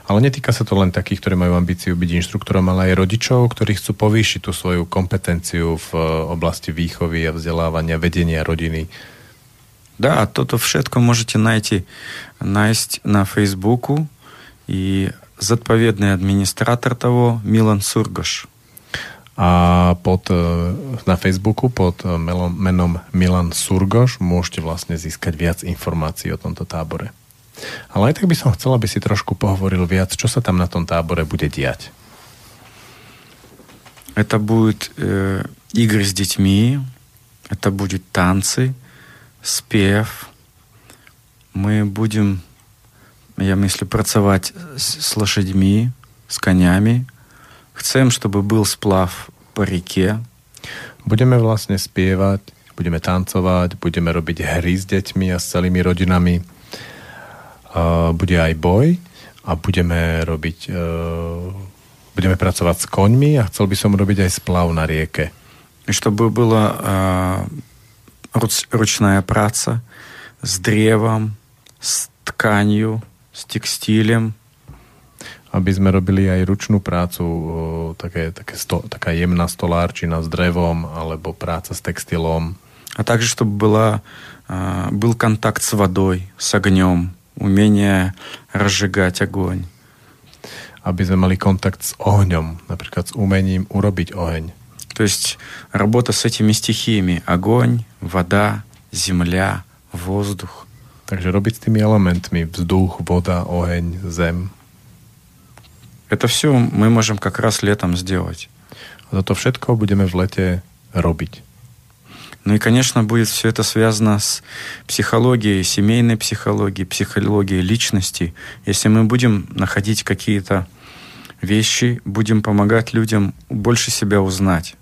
Ale netýka sa to len takých, ktorí majú ambíciu byť inštruktorom, ale aj rodičov, ktorí chcú povýšiť tú svoju kompetenciu v oblasti výchovy a vzdelávania, vedenia rodiny. Да, toto všetko можете найти, найти на Фейсбуку. И зodpovedný администратор того Милан Сургош. A pod, e, na Facebooku pod e, menom Milan Surgoš môžete vlastne získať viac informácií o tomto tábore. Ale aj tak by som chcel, aby si trošku pohovoril viac, čo sa tam na tom tábore bude diať. Это будет э, игры с детьми, это будет танцы, спев. Мы будем, я мыслю, працаваць с, с лошадьми, с конями, Chcem, чтобы был сплав по реке. Budeme vlastne spievať, budeme tancovať, budeme robiť hry s deťmi a s celými rodinami. Uh, bude aj boj a budeme robiť uh, budeme pracovať s koňmi a chcel by som robiť aj splav na rieke. Чтобы была uh, ручная праца с древом, с тканью, с текстилем, aby sme robili aj ručnú prácu, také, také sto, taká jemná stolárčina s drevom alebo práca s textilom. А также, чтобы была, был контакт с водой, с огнем, умение разжигать огонь. Aby sme mali kontakt s ohňom, napríklad s umením urobiť oheň. То есть работа с этими стихиями. Огонь, вода, земля, воздух. Takže robiť s tými elementmi vzduch, voda, oheň, zem. Это все мы можем как раз летом сделать. A toto všetko budeme v lete robiť. Ну и, конечно, будет все это связано с психологией, семейной психологией, психологией личности. Если мы будем находить какие-то вещи, будем помогать людям больше себя узнать.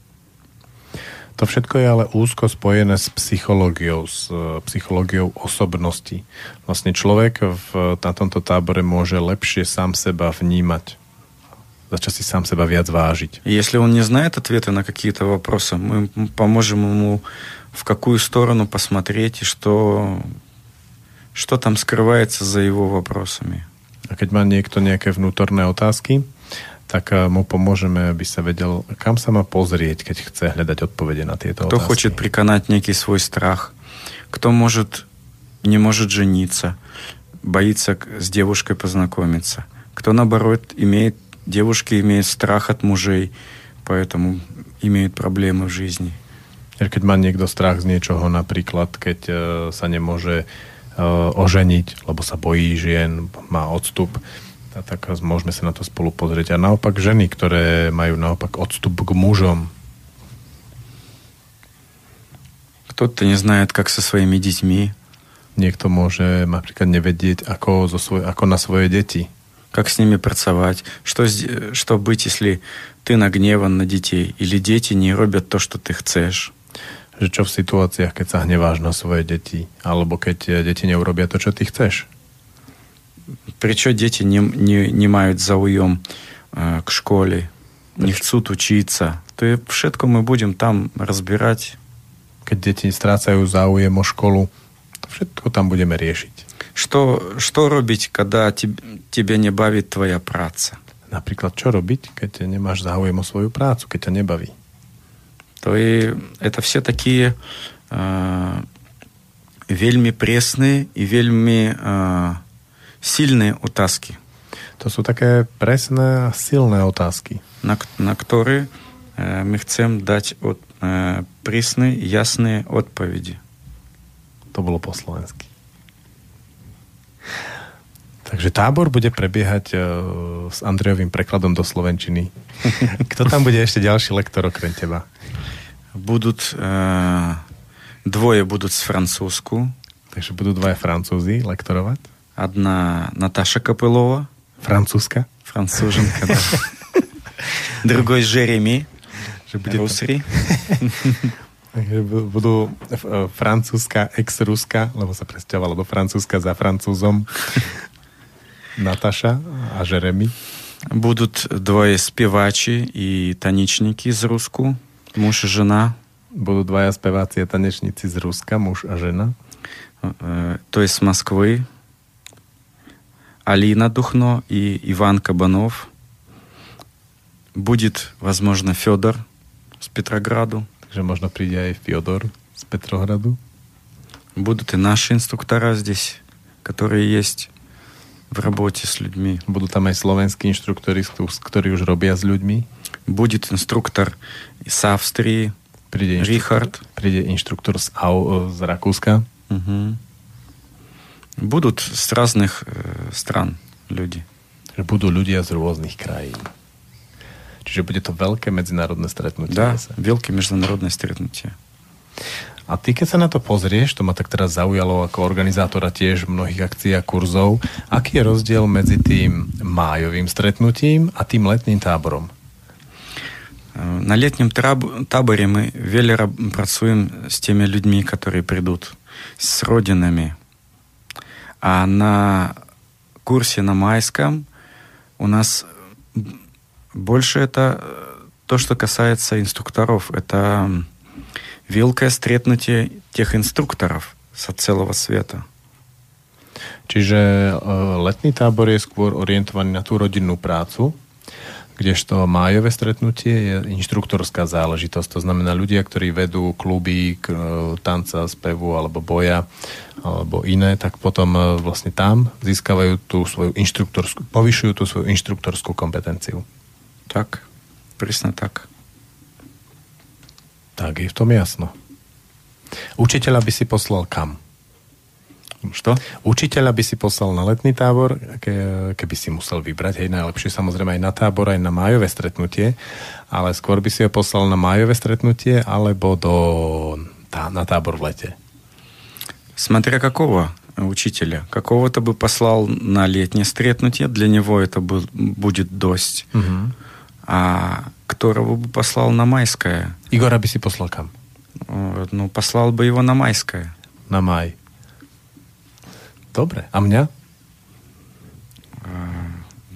To všetko je ale úzko spojené s psychológiou, s psychológiou osobnosti. Vlastne človek v, na tomto tábore môže lepšie sám seba vnímať začať si sám seba viac vážiť. Если он не знает ответы на какие-то вопросы, мы поможем ему в какую сторону посмотреть и что, что там скрывается за его вопросами. A keď má niekto nejaké vnútorné otázky, tak mu pomôžeme, aby sa vedel, kam sa má pozrieť, keď chce hľadať odpovede na tieto Кто otázky. хочет приканать некий свой страх, кто может, не может жениться, боится с девушкой познакомиться, кто, наоборот, имеет Девушки имеют страх от мужей, поэтому имеют проблемы в жизни. Keď má niekto strach z niečoho, napríklad keď uh, sa nemôže uh, oženiť, lebo sa bojí žien, má odstup, a tak môžeme sa na to spolu pozrieť. A naopak ženy, ktoré majú naopak odstup k mužom. Кто-то не знает, как со своими детьми. Niekto môže napríklad nevedieť, ako, zo svoj, ako na svoje deti Как с ними pracovať, что, что быть, если ты нагневан на детей, или дети не робят то, что ты chceš. Že čo v situáciách, keď sa hneváš na svoje deti, alebo keď deti neurobia to, čo ty chceš. Prečo deti не, не, не мають зауjem uh, к школе, не chcут учиться. To je všetko my budem tam rozbierať. Keď deti strácajú záujem o školu, všetko tam budeme riešiť. Что что робіць когда тебе не бавит твоя праца Например, что робіць когда не можешь záujem свою працу когда не бави? то и это все такие э, вельмі пресныя і вельмі э, сильныя утаски То sú také presné a silné otázky. На которые ktoré e, my chcem dať od, e, prísne, jasné odpovede. To bolo po. Takže tábor bude prebiehať uh, s Andrejovým prekladom do Slovenčiny. Kto tam bude ešte ďalší lektor okrem teba? Budут, uh, dvoje budú z Francúzsku. Takže budú dvaja Francúzi lektorovať. Одна Наташа Копылова. Francúzska. Француженка, да. Другой Жереми. Že bude Rusri. budú francúzska ex-ruska, lebo sa presťahovala do francúzska za francúzom. Nataša a Jeremy. Будут двое спевачи и таничники из Руску, муж и жена. Budú dvaja speváci a tanečníci z Ruska, muž a žena. Э, То есть с Москвы. Алина Духно и Иван Кабанов. Будет, возможно, Федор с Петрограду. Takže možno príde aj Fyodor z Petrohradu. Будут и наши инструктора здесь, которые есть в работе с людьми. Budú tam aj slovenskí inštruktori, ktorí už robia s ľuďmi. Будет инструктор из Австрии, Príde inštruktor, Richard. príde inštruktor z, Au, z Rakúska. Мгм. Будут с разных э, стран люди. že budú ľudia z rôznych krajín. Čiže bude to veľké medzinárodné stretnutie. Да, zase. великое международное стретнутие. A ty, keď sa na to pozrieš, to ma tak teraz zaujalo ako organizátora tiež mnohých akcií a kurzov, aký je rozdiel medzi tým májovým stretnutím a tým letným táborom? Э, На летнем траб- таборе мы веле раб- працуем с теми людьми, которые придут, с родинами. А на курсе на майском у нас больше это э, то, что касается инструкторов. Это м, великое стретнутие тех инструкторов со целого света. Čiže e, letný tábor je skôr orientovaný na tú rodinnú prácu, kdežto májové stretnutie je inštruktorská záležitosť. To znamená ľudia, ktorí vedú kluby k, e, tanca, spevu alebo boja alebo iné, tak potom e, vlastne tam získavajú tú svoju inštruktorskú, povyšujú tú svoju inštruktorskú kompetenciu. Так, пресно так. Tak je v tom jasno. Učiteľa by si poslal kam? Что? Učiteľa by si poslal na letný tábor, ke, keby si musel vybrať, hej, najlepšie samozrejme aj na tábor, aj na májové stretnutie, ale skôr by si ho poslal na májové stretnutie alebo do, tá, na tábor v lete. Смотря какого учителя. Какого-то бы послал на летнее стретнутие, для него это был, будет дождь. Uh-huh. А которого бы послал на майское? Igora by si poslal kam? Э, Ну, послал бы его на майское. Na maj. Dobre. A mňa?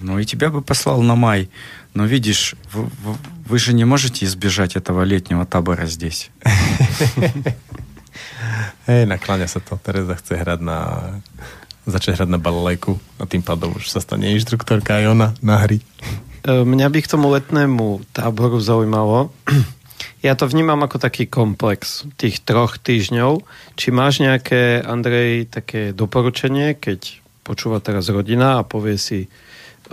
Ну, и тебя бы послал на май. Но видишь, вы, вы- же не можете избежать этого летнего табора здесь. Hej, nakláňa sa to. Tereza chce hrať na začať hrať na balolejku a tým pádom už sa stane inštruktorka aj ona na hry. E, Mňa by k tomu letnému táboru zaujímalo. Ja to vnímam ako taký komplex tých troch týždňov. Či máš nejaké, Andrej, také doporučenie, keď počúva teraz rodina a povie si,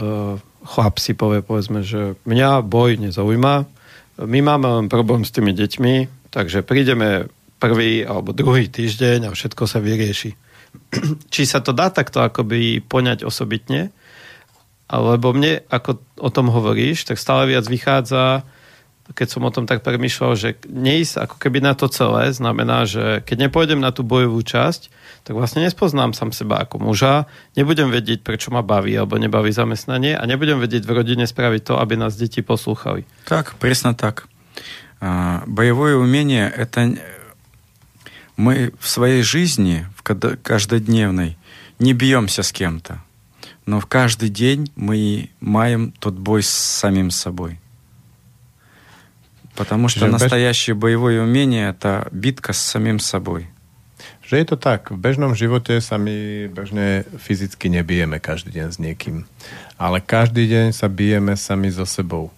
uh, chlap si povie, povedzme, že mňa boj nezaujíma, my máme len problém s tými deťmi, takže prídeme prvý alebo druhý týždeň a všetko sa vyrieši. Či sa to dá takto akoby poňať osobitne, alebo mne, ako o tom hovoríš, tak stále viac vychádza, keď som o tom tak premyšľal, že neísť ako keby na to celé, znamená, že keď nepôjdem na tú bojovú časť, tak vlastne nespoznám sám seba ako muža, nebudem vedieť, prečo ma baví alebo nebaví zamestnanie a nebudem vedieť v rodine spraviť to, aby nás deti poslúchali. Так, пресно так. А, Боевое умение – это н- мы в своей жизни, в када- каждодневной, не бьемся с кем-то, но в каждый день мы маем тот бой с самим собой. Потому что Že bež- настоящее боевое умение – это битка с самим собой. Že je to tak, v bežnom živote sa my bežne fyzicky nebijeme každý deň s niekým. Ale každý deň sa bijeme sami so sebou.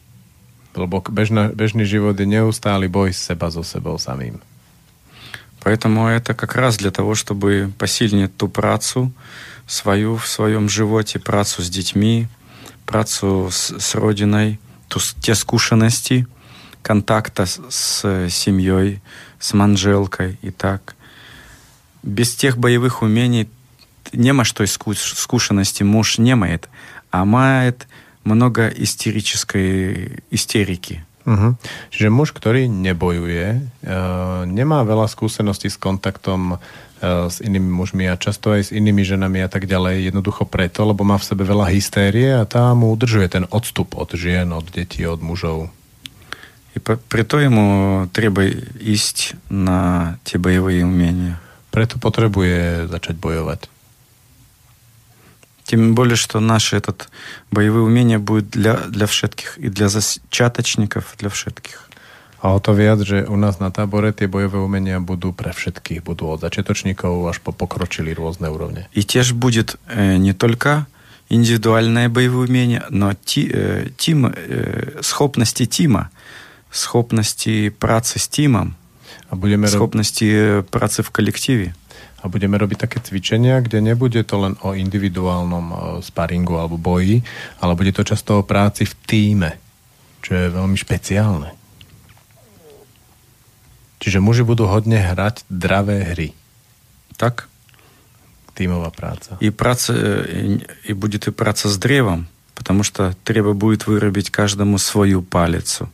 Lebo bežna, bežný život je neustály boj seba so sebou samým. Поэтому это как раз для того, чтобы посильнить ту працу свою в своем животе, працу с детьми, працу с, с родиной, ту, с- те скушенности, контакта с, с семьей, с манжелкой и так. Без тех боевых умений нема что из скуш- скушенности муж не мает, а мает много истерической истерики. Uh-huh. Čiže muž, ktorý nebojuje, e, nemá veľa skúseností kontaktom e, s inými mužmi a často aj s inými ženami a tak ďalej, jednoducho preto, lebo má v sebe veľa hystérie a tá mu udržuje ten odstup od žien, od detí, od mužov. И по- при то ему треба ísť на те боевые умения. Preto potrebuje začať bojovať. Тем более, что наши этот боевые умения будут для, для všetkých, и для зачаточников, для všetkých. A o to viac, že u nás na tábore tie bojové umenia budú pre všetkých. Budú od začiatočníkov až po pokročili rôzne úrovne. И теж будет э, не только индивидуальное боевое умение, но ті, э, тим, э, схопности тима, схопности працы с тимом, A budeme, ro- схопности э, працы в коллективе. a budeme robiť také cvičenia, kde nebude to len o individuálnom e, sparingu alebo boji, ale bude to často o práci v týme, čo je veľmi špeciálne. Čiže muži budú hodne hrať dravé hry. Так? Tímová práca. И, праца, э, и будет и праца с древом, потому что треба будет вырубить каждому свою палицу.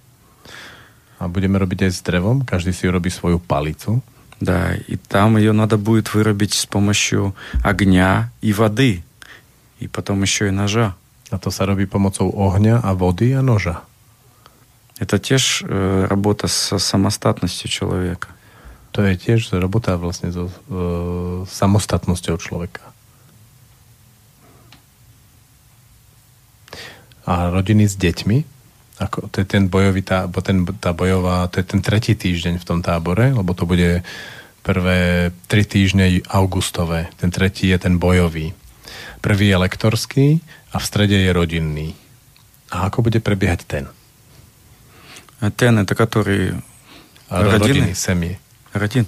A budeme robiť aj s drevom, každý si urobí svoju palicu. Да, и там ее надо будет вырубить с помощью огня и воды, и потом еще и ножа. A to sa robí pomocou ohňa a vody a noža. Это теж э, работа со самостатностью человека. To je tiež robota vlastne so e, samostatnosťou človeka. A rodiny s deťmi, ako, to je ten bojový tá, bo ten, tá bojová, to je ten tretí týždeň v tom tábore, lebo to bude prvé tri týždne augustové. Ten tretí je ten bojový. Prvý je lektorský a v strede je rodinný. A ako bude prebiehať ten? А Тен это A Rodinný? rodiny, semie. родин.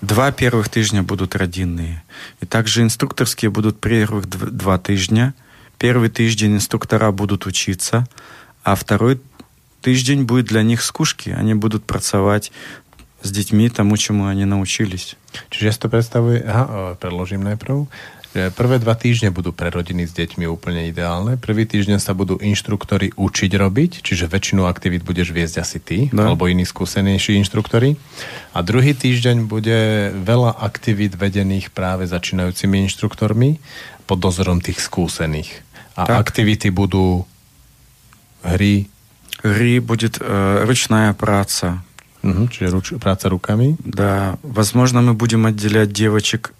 Два первых тижня будут родинные. И также инструкторские будут первых дв- два тижня. Первый тиждень инструктора будут учиться, а второй тиждень будет для них скучки. Они будут працевать с детьми тому, чему они научились. Čiže ja si to predstavujem, aha, najprv, že prvé dva týždne budú pre rodiny s deťmi úplne ideálne. Prvý týždeň sa budú inštruktori učiť robiť, čiže väčšinu aktivít budeš viesť asi ty, No. alebo iní skúsenejší inštruktori. A druhý týždeň bude veľa aktivít vedených práve začínajúcimi inštruktormi pod dozorom tých skúsených. A Tak. aktivity budú hry, Гри будет э, ручная праца. uh čiže ruč, práca rukami. Да, возможно, мы будем отделять девочек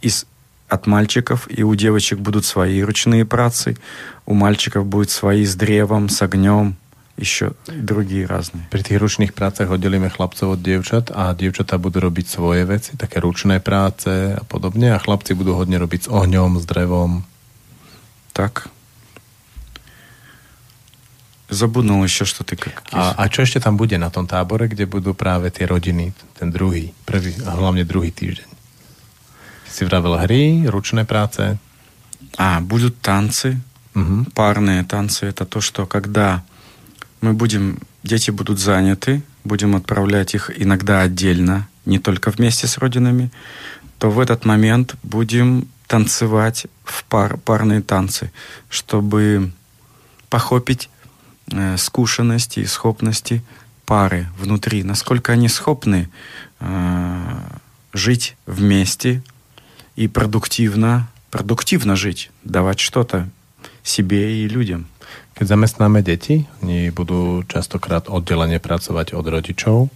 из, от мальчиков, и у девочек будут свои ручные працы, у мальчиков будут свои с древом, с огнем, еще и другие разные. Pri tých ručných prácach oddelíme chlapcov od dievčat a dievčatá budú robiť svoje veci, také ručné práce a podobne a chlapci budú hodne robiť s ohňom, s drevom. Так. Забуднул еще, что ты как... A, a čo ešte tam bude na tom tábore, kde budú práve tie rodiny, ten druhý, prvý a hlavne druhý týždeň? Si vravel hry, ručné práce. А, будут танцы, Uh-huh. парные танцы. Это то, что когда мы будем, дети будут заняты, будем отправлять их иногда отдельно, не только вместе с родинами, то в этот момент будем танцевать в пар, парные танцы, чтобы похопить э, скушенности и схопности пары внутри, насколько они схопны э, жить вместе и продуктивно, продуктивно жить, давать что-то себе и людям. Keď zamestnáme deti, oni budú častokrát oddelene pracovať od rodičov,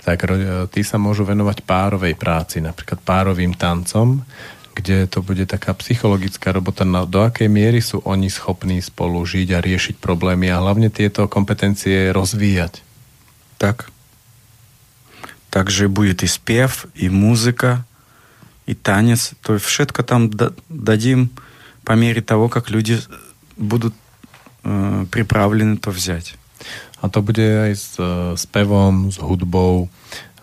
tak ro- tí sa môžu venovať párovej práci, napríklad párovým tancom, kde to bude taká psychologická robota, na, do akej miery sú oni schopní spolu žiť a riešiť problémy a hlavne tieto kompetencie rozvíjať. Так. Также будет и спев, и музыка, и танец. То есть všetko там да- дадим по мере того, как люди будут э, приправлены то взять. A to bude aj s e, spevom, s hudbou.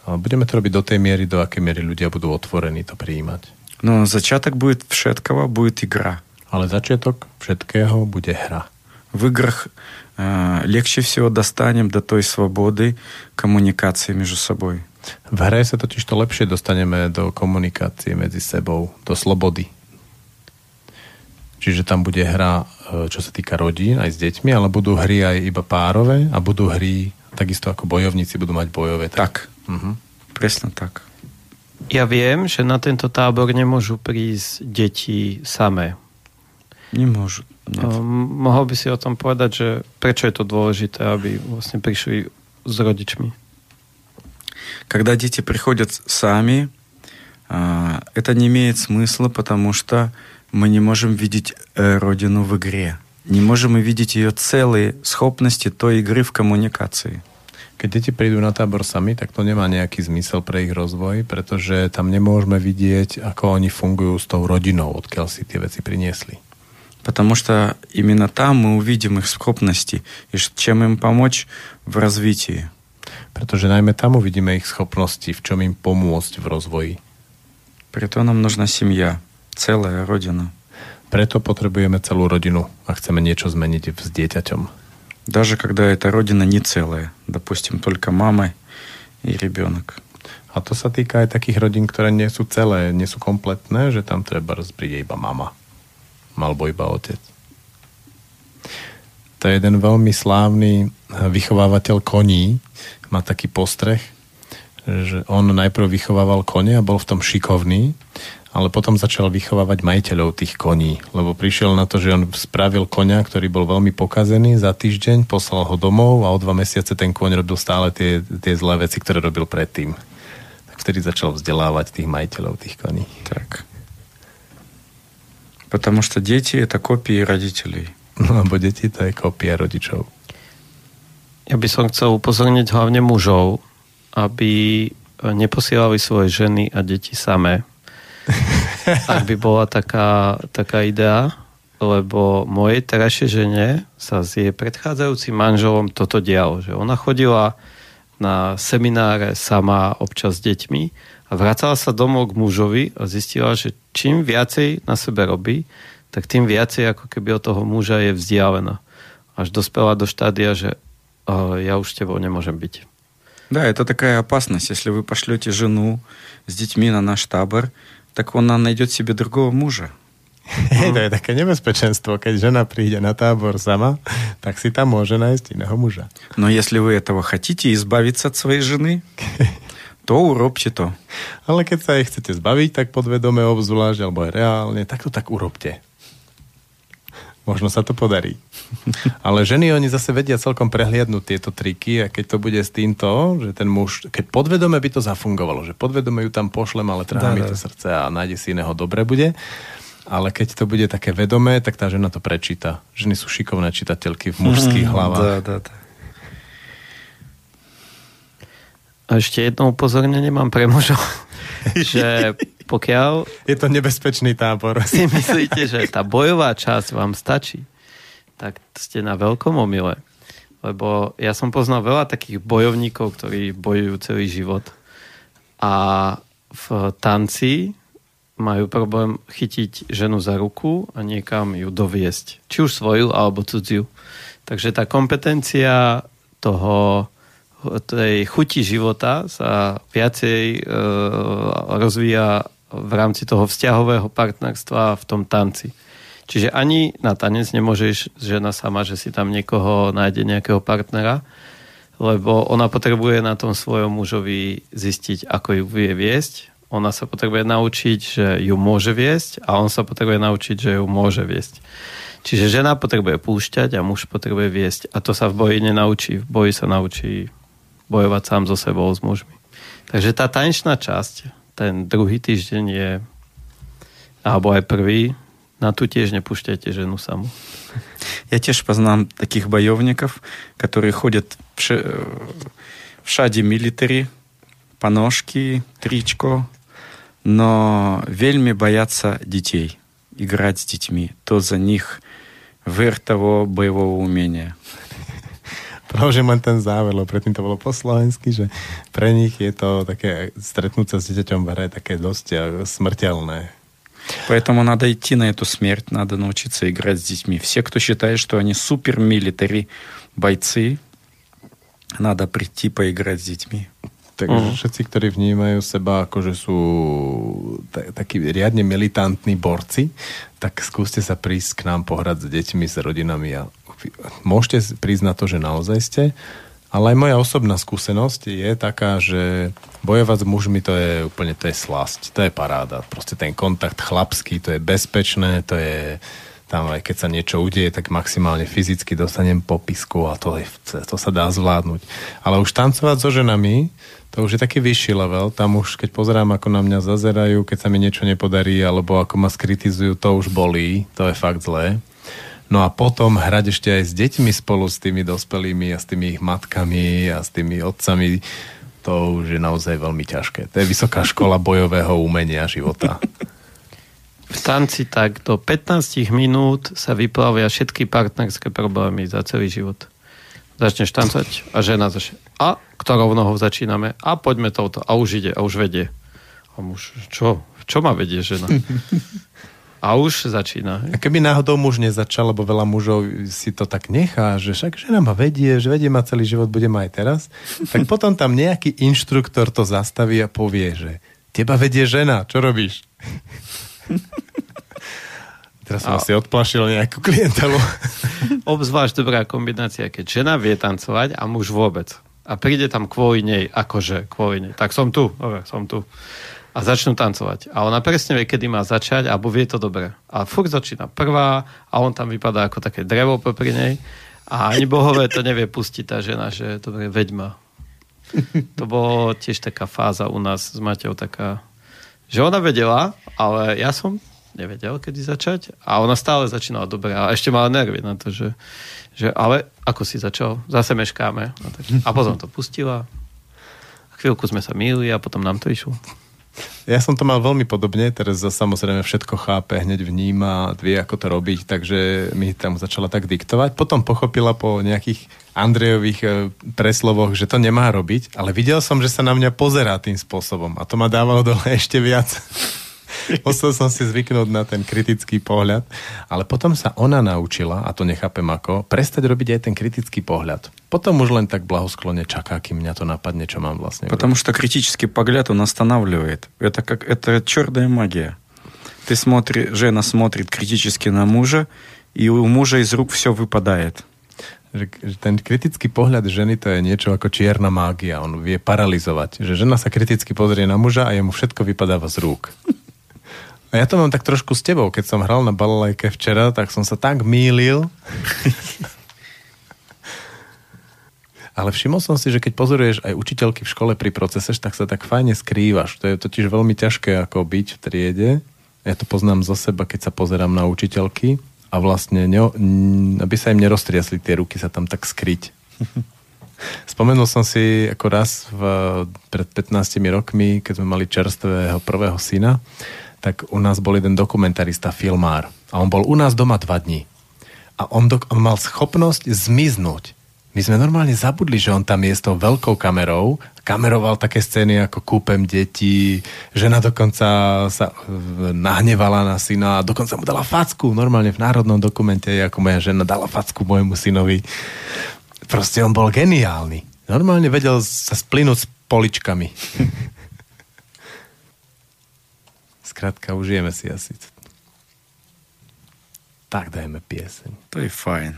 A budeme to robiť do tej miery, do akej miery ľudia budú otvorení to prijímať. Но зачаток будет všetkого, будет игра. Ale začiatok všetkého bude hra. В играх э, легче всего достанем до той свободы коммуникации между собой. V hre sa totiž to lepšie dostaneme do komunikácie medzi sebou, do slobody. Čiže tam bude hra, e, čo sa týka rodín, aj s deťmi, ale budú hry aj iba párové a budú hry takisto ako bojovníci budú mať bojové. Tak. tak. Uh-huh. Presne tak. Ja viem, že na tento tábor nemôžu prísť deti samé. Nemôžu. Nie. Ehm, mohol by si o tom povedať, že prečo je to dôležité, aby vlastne prišli s rodičmi? Когда дети приходят сами, а, это не имеет смысла, потому что Мы не можем видеть э, Родину в игре. Не можем видеть ее целые schopnosti той игры в коммуникации. Keď deti prídu na tábor sami, tak to nemá nejaký zmysel pre ich rozvoj, pretože tam nemôžeme vidieť, ako oni fungujú s tou rodinou, odkiaľ si tie veci priniesli. Потому что именно там мы увидим их schopности и чем им помочь в развитии. Pretože najmä tam uvidíme ich schopnosti, v čom im pomôcť v rozvoji. Preto нам нужна семья, целая родина. Preto potrebujeme celú rodinu a chceme niečo zmeniť s dieťaťom. Даже когда эта родина не целая. Допустим, только мама и ребенок. A to sa týka aj takých rodín, ktoré nie sú celé, nie sú kompletné, že tam treba príde iba mama. Alebo iba otec. To je jeden veľmi slávny vychovávateľ koní. Má taký postreh, že on najprv vychovával kone a bol v tom šikovný, ale potom začal vychovávať majiteľov tých koní, lebo prišiel na to, že on spravil konia, ktorý bol veľmi pokazený za týždeň, poslal ho domov a o dva mesiace ten koň robil stále tie, tie zlé veci, ktoré robil predtým. Tak vtedy začal vzdelávať tých majiteľov tých koní. Так. Потому что дети — это копии родителей. No, lebo deti to je kopia rodičov. Ja by som chcel upozorniť hlavne mužov, aby neposielali svoje ženy a deti samé. Ak by bola taká, taká idea, lebo mojej terajšej žene sa s jej predchádzajúcim manželom toto dialo, že ona chodila na semináre sama občas s deťmi a vracala sa domov k mužovi a zistila, že čím viacej na sebe robí, tak tým viacej ako keby od toho muža je vzdialená. Až dospela do štádia, že uh, ja už s tebou nemôžem byť. Да, это такая опасность. Если вы пошлете жену с детьми на наш табор, так она найдет себе другого мужа. Hej, to je také nebezpečenstvo, keď žena príde na tábor sama, tak si tam môže nájsť iného muža. Но если вы этого хотите, избавиться от своей жены, то уробьте то. Ale keď sa ich chcete zbaviť, tak podvedome obzvlášť, alebo aj reálne, tak to tak urobte. Možno sa to podarí. Ale ženy, oni zase vedia celkom prehliadnúť tieto triky a keď to bude s týmto, že ten muž, keď podvedome by to zafungovalo, že podvedome ju tam pošlem, ale trhá mi to srdce a nájde si iného, dobre bude. Ale keď to bude také vedomé, tak tá žena to prečíta. Ženy sú šikovné čitateľky v mužských mm, hlavách. Dá, dá, dá. A ešte jedno upozornenie mám pre mužov, že pokiaľ Je to nebezpečný tábor. si myslíte, že tá bojová časť vám stačí, tak ste na veľkom omyle. Lebo ja som poznal veľa takých bojovníkov, ktorí bojujú celý život. A v tanci majú problém chytiť ženu za ruku a niekam ju doviesť. Či už svoju, alebo cudziu. Takže tá kompetencia toho tej chuti života sa viacej e, rozvíja v rámci toho vzťahového partnerstva v tom tanci. Čiže ani na tanec nemôžeš žena sama, že si tam niekoho nájde nejakého partnera, lebo ona potrebuje na tom svojom mužovi zistiť, ako ju vie viesť. Ona sa potrebuje naučiť, že ju môže viesť a on sa potrebuje naučiť, že ju môže viesť. Čiže žena potrebuje púšťať a muž potrebuje viesť. A to sa v boji nenaučí. V boji sa naučí bojovať sám so sebou, s mužmi. Takže tá tanečná časť, ten druhý týždeň je, alebo aj prvý, na tu tiež nepúšťajte ženu samú. Я теж познам таких боевников, которые ходят в, ш... в шаде милитари, тричко, но вельми боятся детей, играть с детьми. То за них вер того боевого умения. Preložím len ten záver, lebo predtým to bolo po slovensky, že pre nich je to také, stretnúť sa s dieťaťom v hre také dosť eh, smrteľné. Поэтому надо идти на эту смерть, надо научиться играть с детьми. Все, кто считает, что они супер милитари бойцы, надо прийти поиграть с детьми. Takže Mhm. všetci, ktorí vnímajú seba ako, že sú ta- takí riadne militantní borci, tak skúste sa prísť k nám pohrať s deťmi, s rodinami a môžete na to, že naozaj ste, ale aj moja osobná skúsenosť je taká, že bojovať s mužmi to je úplne, to je slasť, to je paráda. Proste ten kontakt chlapský, to je bezpečné, to je, tam aj keď sa niečo udeje, tak maximálne fyzicky dostanem popisku a to, je, to sa dá zvládnuť. Ale už tancovať so ženami, to už je taký vyšší level. Tam už, keď pozerám, ako na mňa zazerajú, keď sa mi niečo nepodarí, alebo ako ma skritizujú, to už bolí. To je fakt zlé. No a potom hrať ešte aj s deťmi spolu s tými dospelými a s tými ich matkami a s tými otcami, to už je naozaj veľmi ťažké. To je vysoká škola bojového umenia života v tanci tak do 15 minút sa vyplavia všetky partnerské problémy za celý život. Začneš tancať a žena začne. A ktorou nohou začíname? A poďme touto. A už ide, a už vedie. A muž, čo? Čo má vedie žena? A už začína. A keby náhodou muž nezačal, lebo veľa mužov si to tak nechá, že však žena ma vedie, že vedie ma celý život, bude ma aj teraz, tak potom tam nejaký inštruktor to zastaví a povie, že teba vedie žena, čo robíš? Teraz som a... asi odplašil nejakú klientelu. Obzvlášť dobrá kombinácia, keď žena vie tancovať a muž vôbec. A príde tam kvôli nej, akože kvôli nej. Tak som tu, dobre, som tu. A začnú tancovať. A ona presne vie, kedy má začať, alebo vie to dobre. A furt začína prvá a on tam vypadá ako také drevo popri nej. A ani bohové to nevie pustiť tá žena, že dobre, veď ma. To bolo tiež taká fáza u nás s Maťou, taká že ona vedela, ale ja som nevedel, kedy začať a ona stále začínala dobre a ešte mala nervy na to, že, že ale ako si začal, zase meškáme a, tak, a potom to pustila chvíľku sme sa mýli a potom nám to išlo. Ja som to mal veľmi podobne, teraz samozrejme všetko chápe, hneď vníma, vie ako to robiť, takže mi tam začala tak diktovať. Potom pochopila po nejakých Andrejových e, preslovoch, že to nemá robiť, ale videl som, že sa na mňa pozerá tým spôsobom a to ma dávalo dole ešte viac. Musel som si zvyknúť na ten kritický pohľad, ale potom sa ona naučila, a to nechápem ako, prestať robiť aj ten kritický pohľad. Potom už len tak blahosklone čaká, kým mňa to napadne, čo mám vlastne. Потому что критический погляд, он останавливает. Это как, это черная магия. Ты смотри, жена смотрит критически на мужа, и у мужа из рук все выпадает. Že, že ten kritický pohľad ženy to je niečo ako čierna mágia. On vie paralizovať. Že žena sa kriticky pozrie na muža a jemu všetko vypadáva z rúk. A ja to mám tak trošku s tebou. Keď som hral na balalajke včera, tak som sa tak mýlil. Ale všimol som si, že keď pozoruješ aj učiteľky v škole pri procese, tak sa tak fajne skrývaš. To je totiž veľmi ťažké ako byť v triede. Ja to poznám zo seba, keď sa pozerám na učiteľky a vlastne, ne, aby sa im neroztriasli tie ruky, sa tam tak skryť. Spomenul som si ako raz v, pred 15 rokmi, keď sme mali čerstvého prvého syna, tak u nás bol jeden dokumentarista, filmár. A on bol u nás doma dva dní. A on, do, on mal schopnosť zmiznúť. My sme normálne zabudli, že on tam je s tou veľkou kamerou, kameroval také scény ako kúpem detí, žena dokonca sa e, nahnevala na syna a dokonca mu dala facku, normálne v národnom dokumente, ako moja žena dala facku môjmu synovi. Proste on bol geniálny. Normálne vedel sa splynúť s poličkami. Skrátka, užijeme si asi. Tak dajme pieseň. To je fajn.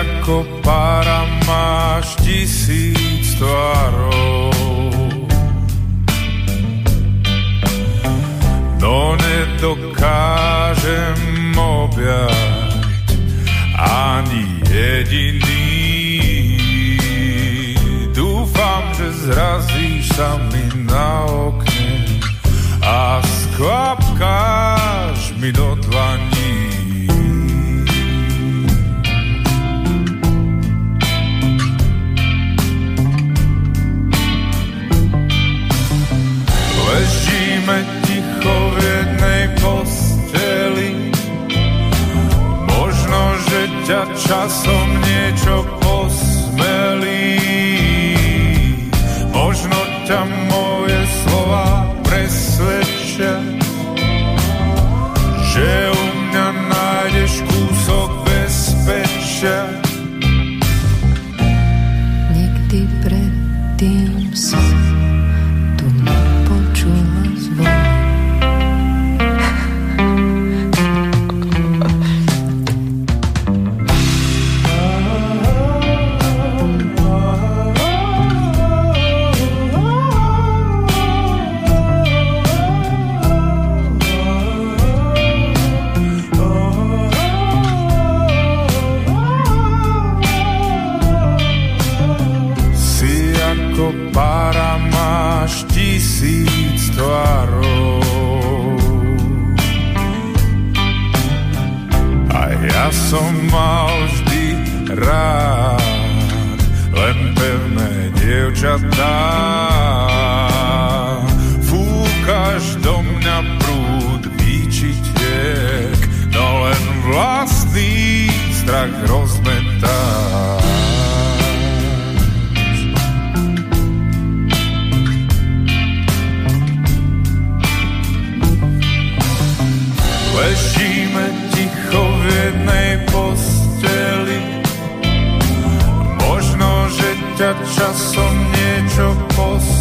Ako para máš tisíc tvarov no nedokážem objať ani jediný. Dúfam, že zrazíš sa mi na okne a skvapkáš mi do dlaní. Ležíme ťa časom niečo posmelí. Možno ťa moje slova presvedčia, že u mňa nájdeš kúsok bezpečia. Nikdy predtým som tisíc tvárov. A ja som mal vždy rád len pevné dievčatá. Fúkaš do mňa prúd výčitiek, no len vlastný strach rozmetá. Časom niečo posmelí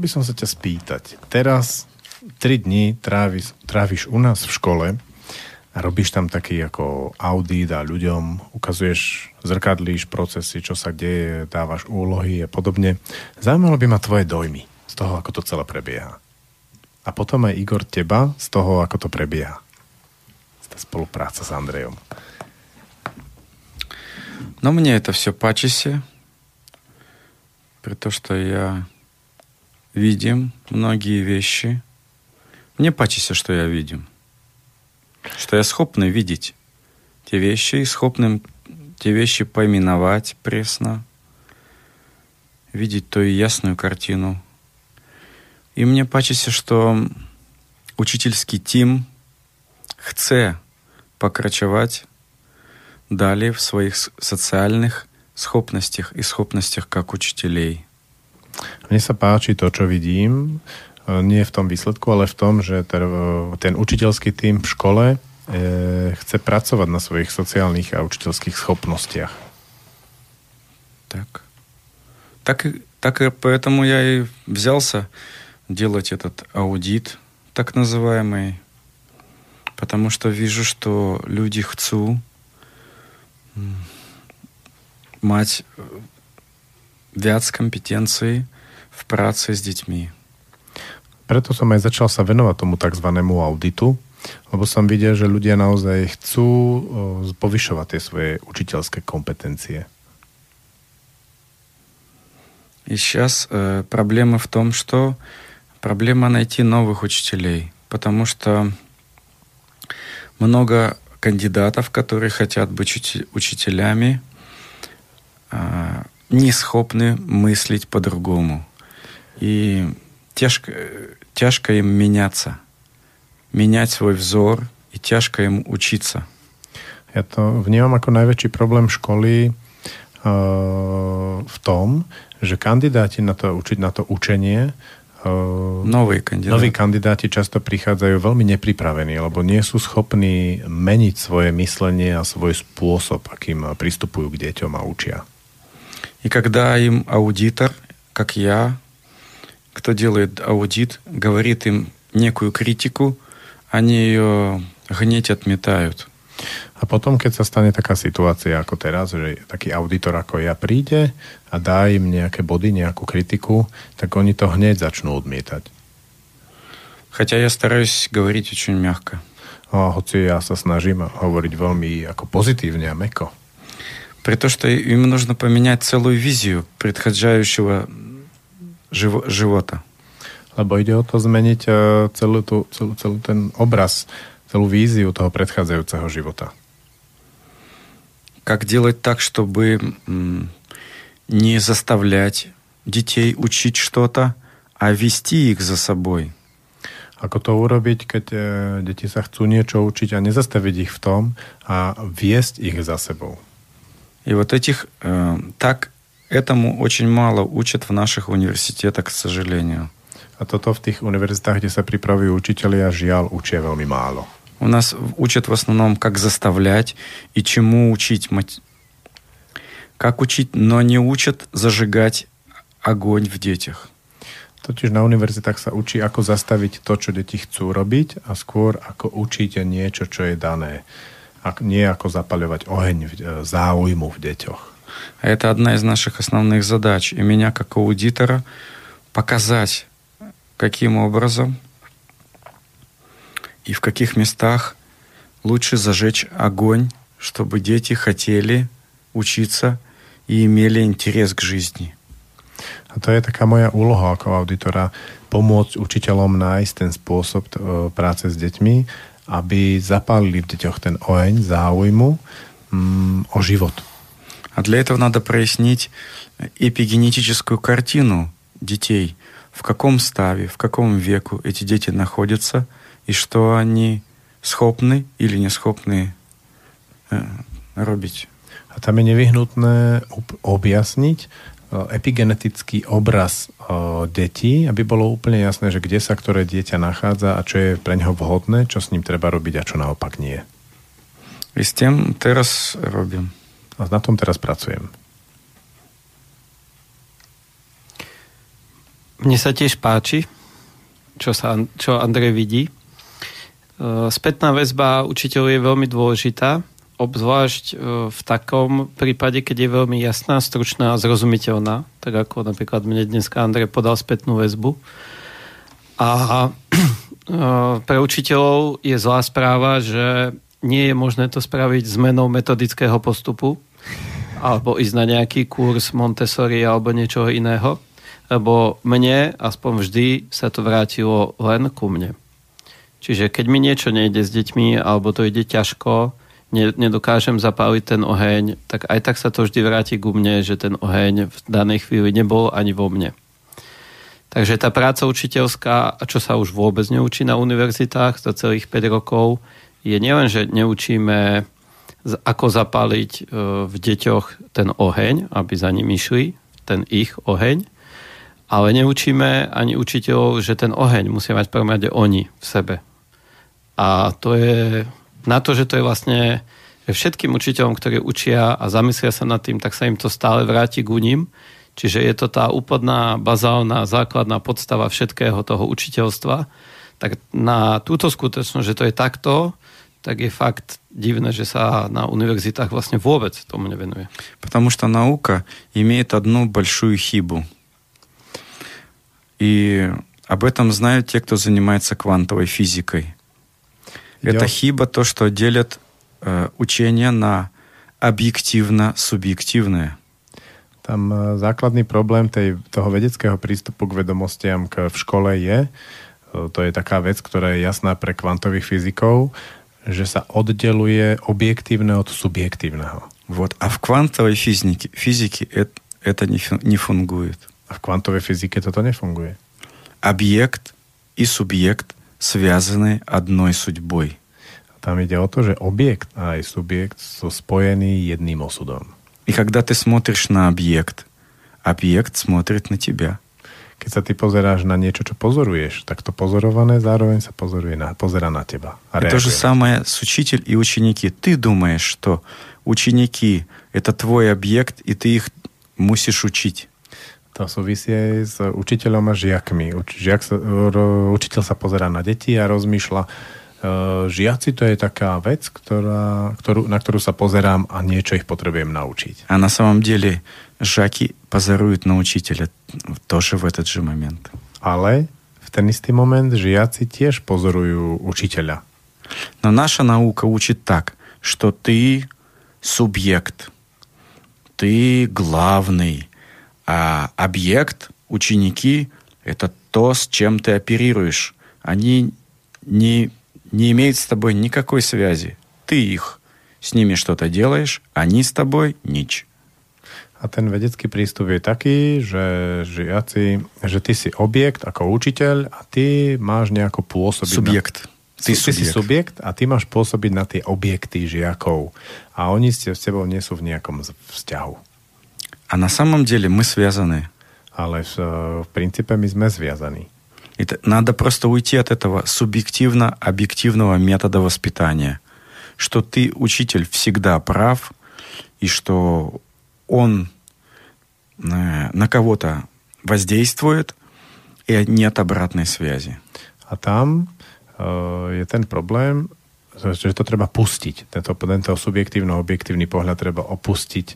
by som sa ťa spýtať. Teraz 3 dní tráviš, tráviš u nás v škole a robíš tam taký ako audit a ľuďom ukazuješ, zrkadlíš procesy, čo sa deje, dávaš úlohy a podobne. Zaujímalo by ma tvoje dojmy z toho, ako to celé prebieha. A potom aj Igor teba z toho, ako to prebieha. Tá spolupráca s Andrejom. Но мне это все пачеси, при то, что я видим многие вещи. Мне пачеси, что я видим. Что я схопный видеть те вещи и схопным те вещи поименовать пресно, видеть ту ясную картину. И мне пачеси, что учительский тим chce покрачевать далее в своих социальных schopnostiach и schopnostiach как учителей. Mne sa páči to, čo vidím, e, nie v tom výsledku, ale v tom, že ten, ten učiteľský tým v škole e, chce pracovať na svojich sociálnych a učiteľských schopnostiach. Так. Так, и- так и поэтому я и взялся делать этот аудит, так называемый, потому что вижу, что люди хцу м, мать э, вяц компетенции в праце с детьми. Preto som aj začal sa venovať tomu tzv. auditu, lebo som videl, že ľudia naozaj chcú o, povyšovať tie svoje učiteľské kompetencie. И сейчас э, проблема в том, что проблема найти новых учителей, потому что много кандидатов, которые хотят быть учи- учителями, а, не схопны мыслить по-другому. И тяжко, тяжко им меняться, менять свой взор, и тяжко им учиться. Ja to vnímam ako najväčší problém školy uh, v tom, že kandidáti na to učiť na to učenie uh, Noví kandidáti. noví kandidáti často prichádzajú veľmi nepripravení, lebo nie sú schopní meniť svoje myslenie a svoj spôsob, akým pristupujú k deťom a učia. И когда им аудитор, как я, кто делает аудит, говорит им некую критику, они ее гнеть отметают. A potom, keď sa stane taká situácia ako teraz, že taký auditor ako ja príde a dá im nejaké body, nejakú kritiku, tak oni to hneď začnú odmietať. Хотя я стараюсь говорить очень мягко. A hoci ja sa snažím hovoriť veľmi ako pozitívne a meko. При том, что им нужно поменять целую визию предхождающего живо- живота. Lebo ide o to zmeniť eh, celú, tú, celú, celú ten obraz, celú víziu toho predchádzajúceho života. Как делать так, чтобы м, не заставлять детей учить что-то, а вести их за собой. Ako to urobiť, keď e, deti sa chcú niečo učiť a nezastaviť ich v tom a viesť ich za sebou. И вот этих э, так этому очень мало учат в наших университетах, к сожалению. A toto v tých univerzitách, kde sa pripravujú učitelia, žiaľ, učia veľmi málo. У нас учат в основном, как заставлять и чему учить. Как учить, но не учат зажигать огонь в детях. Totiž na univerzitách sa učí, ako zastaviť to, čo deti chcú robiť a skôr ako učiť niečo, čo je dané. Nie ako oheň v- e, záujmu deťoch. А это одна из наших основных задач. И меня, как аудитора, показать, каким образом и в каких местах лучше зажечь огонь, чтобы дети хотели учиться и имели интерес к жизни. A to je taká moja úloha ako auditora, pomôcť učiteľom nájsť ten spôsob e, práce s deťmi, aby zapálili v deťoch ten oheň záujmu o život. А для этого надо прояснить эпигенетическую картину детей. В каком ставе, в каком веку эти дети находятся, и что они схопны или не э, робить. A tam je nevyhnutné objasniť E, epigenetický obraz e, detí, aby bolo úplne jasné, že kde sa ktoré dieťa nachádza a čo je pre neho vhodné, čo s ním treba robiť a čo naopak nie. I s tým teraz robím. A na tom teraz pracujem. Mne sa tiež páči, čo, sa, čo Andrej vidí. E, spätná väzba učiteľov je veľmi dôležitá obzvlášť e, v takom prípade, keď je veľmi jasná, stručná a zrozumiteľná, tak ako napríklad mne dneska Andrej podal spätnú väzbu. A e, pre učiteľov je zlá správa, že nie je možné to spraviť zmenou metodického postupu alebo ísť na nejaký kurz Montessori alebo niečoho iného, lebo mne aspoň vždy sa to vrátilo len ku mne. Čiže keď mi niečo nejde s deťmi alebo to ide ťažko, nedokážem zapáliť ten oheň, tak aj tak sa to vždy vráti ku mne, že ten oheň v danej chvíli nebol ani vo mne. Takže tá práca učiteľská, čo sa už vôbec neučí na univerzitách za celých 5 rokov, je nielen, že neučíme, ako zapáliť e, v deťoch ten oheň, aby za ním išli, ten ich oheň, ale neučíme ani učiteľov, že ten oheň musia mať prvom oni v sebe. A to je na to, že to je vlastne že všetkým učiteľom, ktorí učia a zamyslia sa nad tým, tak sa im to stále vráti k ním. Čiže je to tá úplná, bazálna, základná podstava všetkého toho učiteľstva. Tak na túto skutočnosť, že to je takto, tak je fakt divné, že sa na univerzitách vlastne vôbec tomu nevenuje. Потому что наука имеет одну большую хибу. И об этом знают те, кто занимается квантовой физикой. Это Я- хиба то, что делят э, учение на объективно-субъективное. Tam e, základný problém tej, toho vedeckého prístupu k vedomostiam k, v škole je, e, to je taká vec, ktorá je jasná pre kvantových fyzikov, že sa oddeluje objektívne od subjektívneho. Вот. А в квантовой физике, физике эт- это не, фи- не фунгует. A v kvantovej fyzike toto nefunguje. Объект и субъект связаны одной судьбой. Tam ide o to, že objekt a aj subjekt sú spojení jedným osudom. И когда ты смотришь на объект, объект смотрит на тебя. Keď sa ty pozeráš na niečo, čo pozoruješ, tak to pozorované zároveň sa pozoruje na, pozera na teba. A И то же reaguje. самое с учитель и ученики. Ты думаешь, что ученики — это твой объект, и ты их мусишь учить. To súvisí aj s učiteľom a žiakmi. Uč, žiak sa, ro, učiteľ sa pozerá na deti a rozmýšľa, e, žiaci to je taká vec, ktorá, ktorú, na ktorú sa pozerám a niečo ich potrebujem naučiť. А на самом деле Жаки позоруют на учителя тоже в этот же момент. Ale v ten istý moment žiaci tiež pozorujú učiteľa. Но наша наука учит так, что ты субъект, ты главный, а объект, ученики — это то, с чем ты оперируешь. Они не, не имеют с тобой никакой связи. Ты их. С ними что-то делаешь, они с тобой — нич. A ten vedecký prístup je taký, že žiaci, že ty si objekt ako učiteľ a ty máš nejako pôsobiť... Субъект. Na, Ты ty si субъект. subjekt a ty máš pôsobiť na tie objekty žiakov. A oni s, te- s tebou nie sú v nejakom z- vzťahu. А на самом деле мы связаны. Ale v, v princípe my sme zviazaní. Это, надо просто уйти от этого субъективно-объективного метода воспитания, что ты, учитель, всегда прав, и что он э, на кого-то воздействует, и нет обратной связи. A tam uh, je ten problém, že to treba pustiť. Tento, tento subjektívno-objektívny pohľad treba opustiť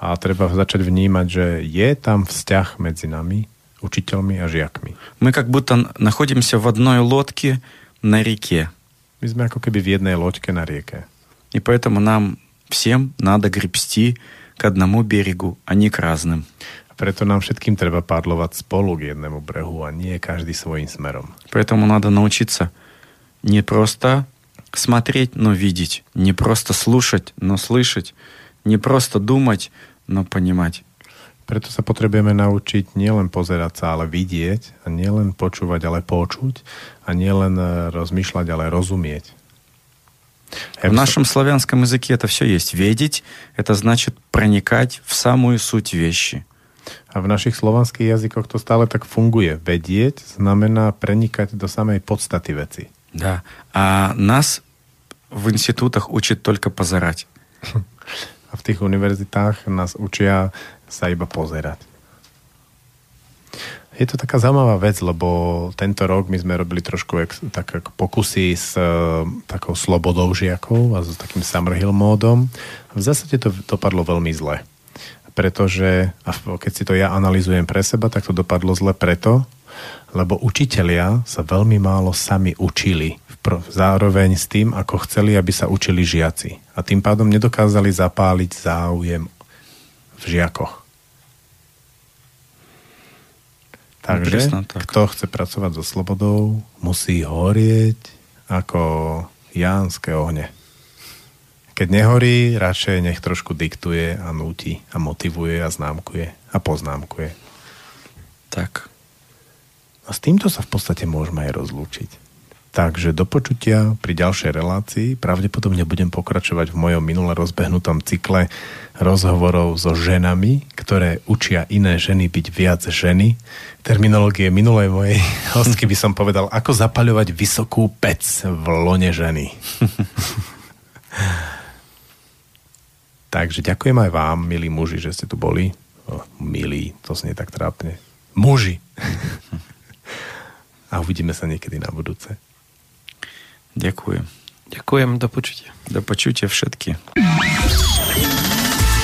a treba začať vnímať, že je tam vzťah medzi nami, učiteľmi a žiakmi. Мы как будто н- находимся в одной лодке на реке, My sme ako keby v jednej loďke na rieke. и поэтому нам всем надо гребсти к одному берегу, а не к разным. A preto nám všetkým treba padlovať spolu k jednému brehu a nie každý svojím smerom. Поэтому надо научиться не просто смотреть, но видеть, не просто слушать, но слышать, не просто думать, но понимать. Preto sa potrebujeme naučiť nielen pozerať sa, ale vidieť, a nielen počúvať, ale počuť, a nielen eh, rozmýšľať, ale rozumieť. В Ja by som- нашем славянском языке это все есть. Ведить — это значит проникать в самую суть вещи. A v našich slovanských jazykoch to stále tak funguje. Vedieť znamená prenikať do samej podstaty veci. Да. А нас в институтах учат только позирать. A v tých univerzitách nás učia sa iba pozerať. Je to taká zaujímavá vec, lebo tento rok my sme robili trošku ex, tak pokusy s e, takou slobodou žiakov a s takým Summerhill módom. V zásade to dopadlo veľmi zle. Pretože, a keď si to ja analizujem pre seba, tak to dopadlo zle preto, lebo učitelia sa veľmi málo sami učili zároveň s tým, ako chceli, aby sa učili žiaci. A tým pádom nedokázali zapáliť záujem v žiakoch. Takže Presne, tak. kto chce pracovať so slobodou, musí horieť ako jánske ohne. Keď nehorí, radšej nech trošku diktuje a núti a motivuje a známkuje a poznámkuje. Tak. A s týmto sa v podstate môžeme aj rozlúčiť. Takže do počutia pri ďalšej relácii. Pravdepodobne budem pokračovať v mojom minule rozbehnutom cykle rozhovorov so ženami, ktoré učia iné ženy byť viac ženy. Terminológie minulej mojej hostky by som povedal, ako zapaľovať vysokú pec v lone ženy. Takže ďakujem aj vám, milí muži, že ste tu boli. O, milí, to znie tak trápne. Muži. A uvidíme sa niekedy na budúce. Ďakujem. Ďakujem, do počutia. Do počutia všetky.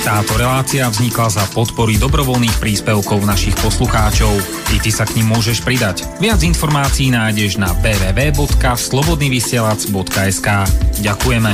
Táto relácia vznikla za podpory dobrovoľných príspevkov našich poslucháčov. I ty sa k ním môžeš pridať. Viac informácií nájdeš na www.slobodnyvysielac.sk Ďakujeme.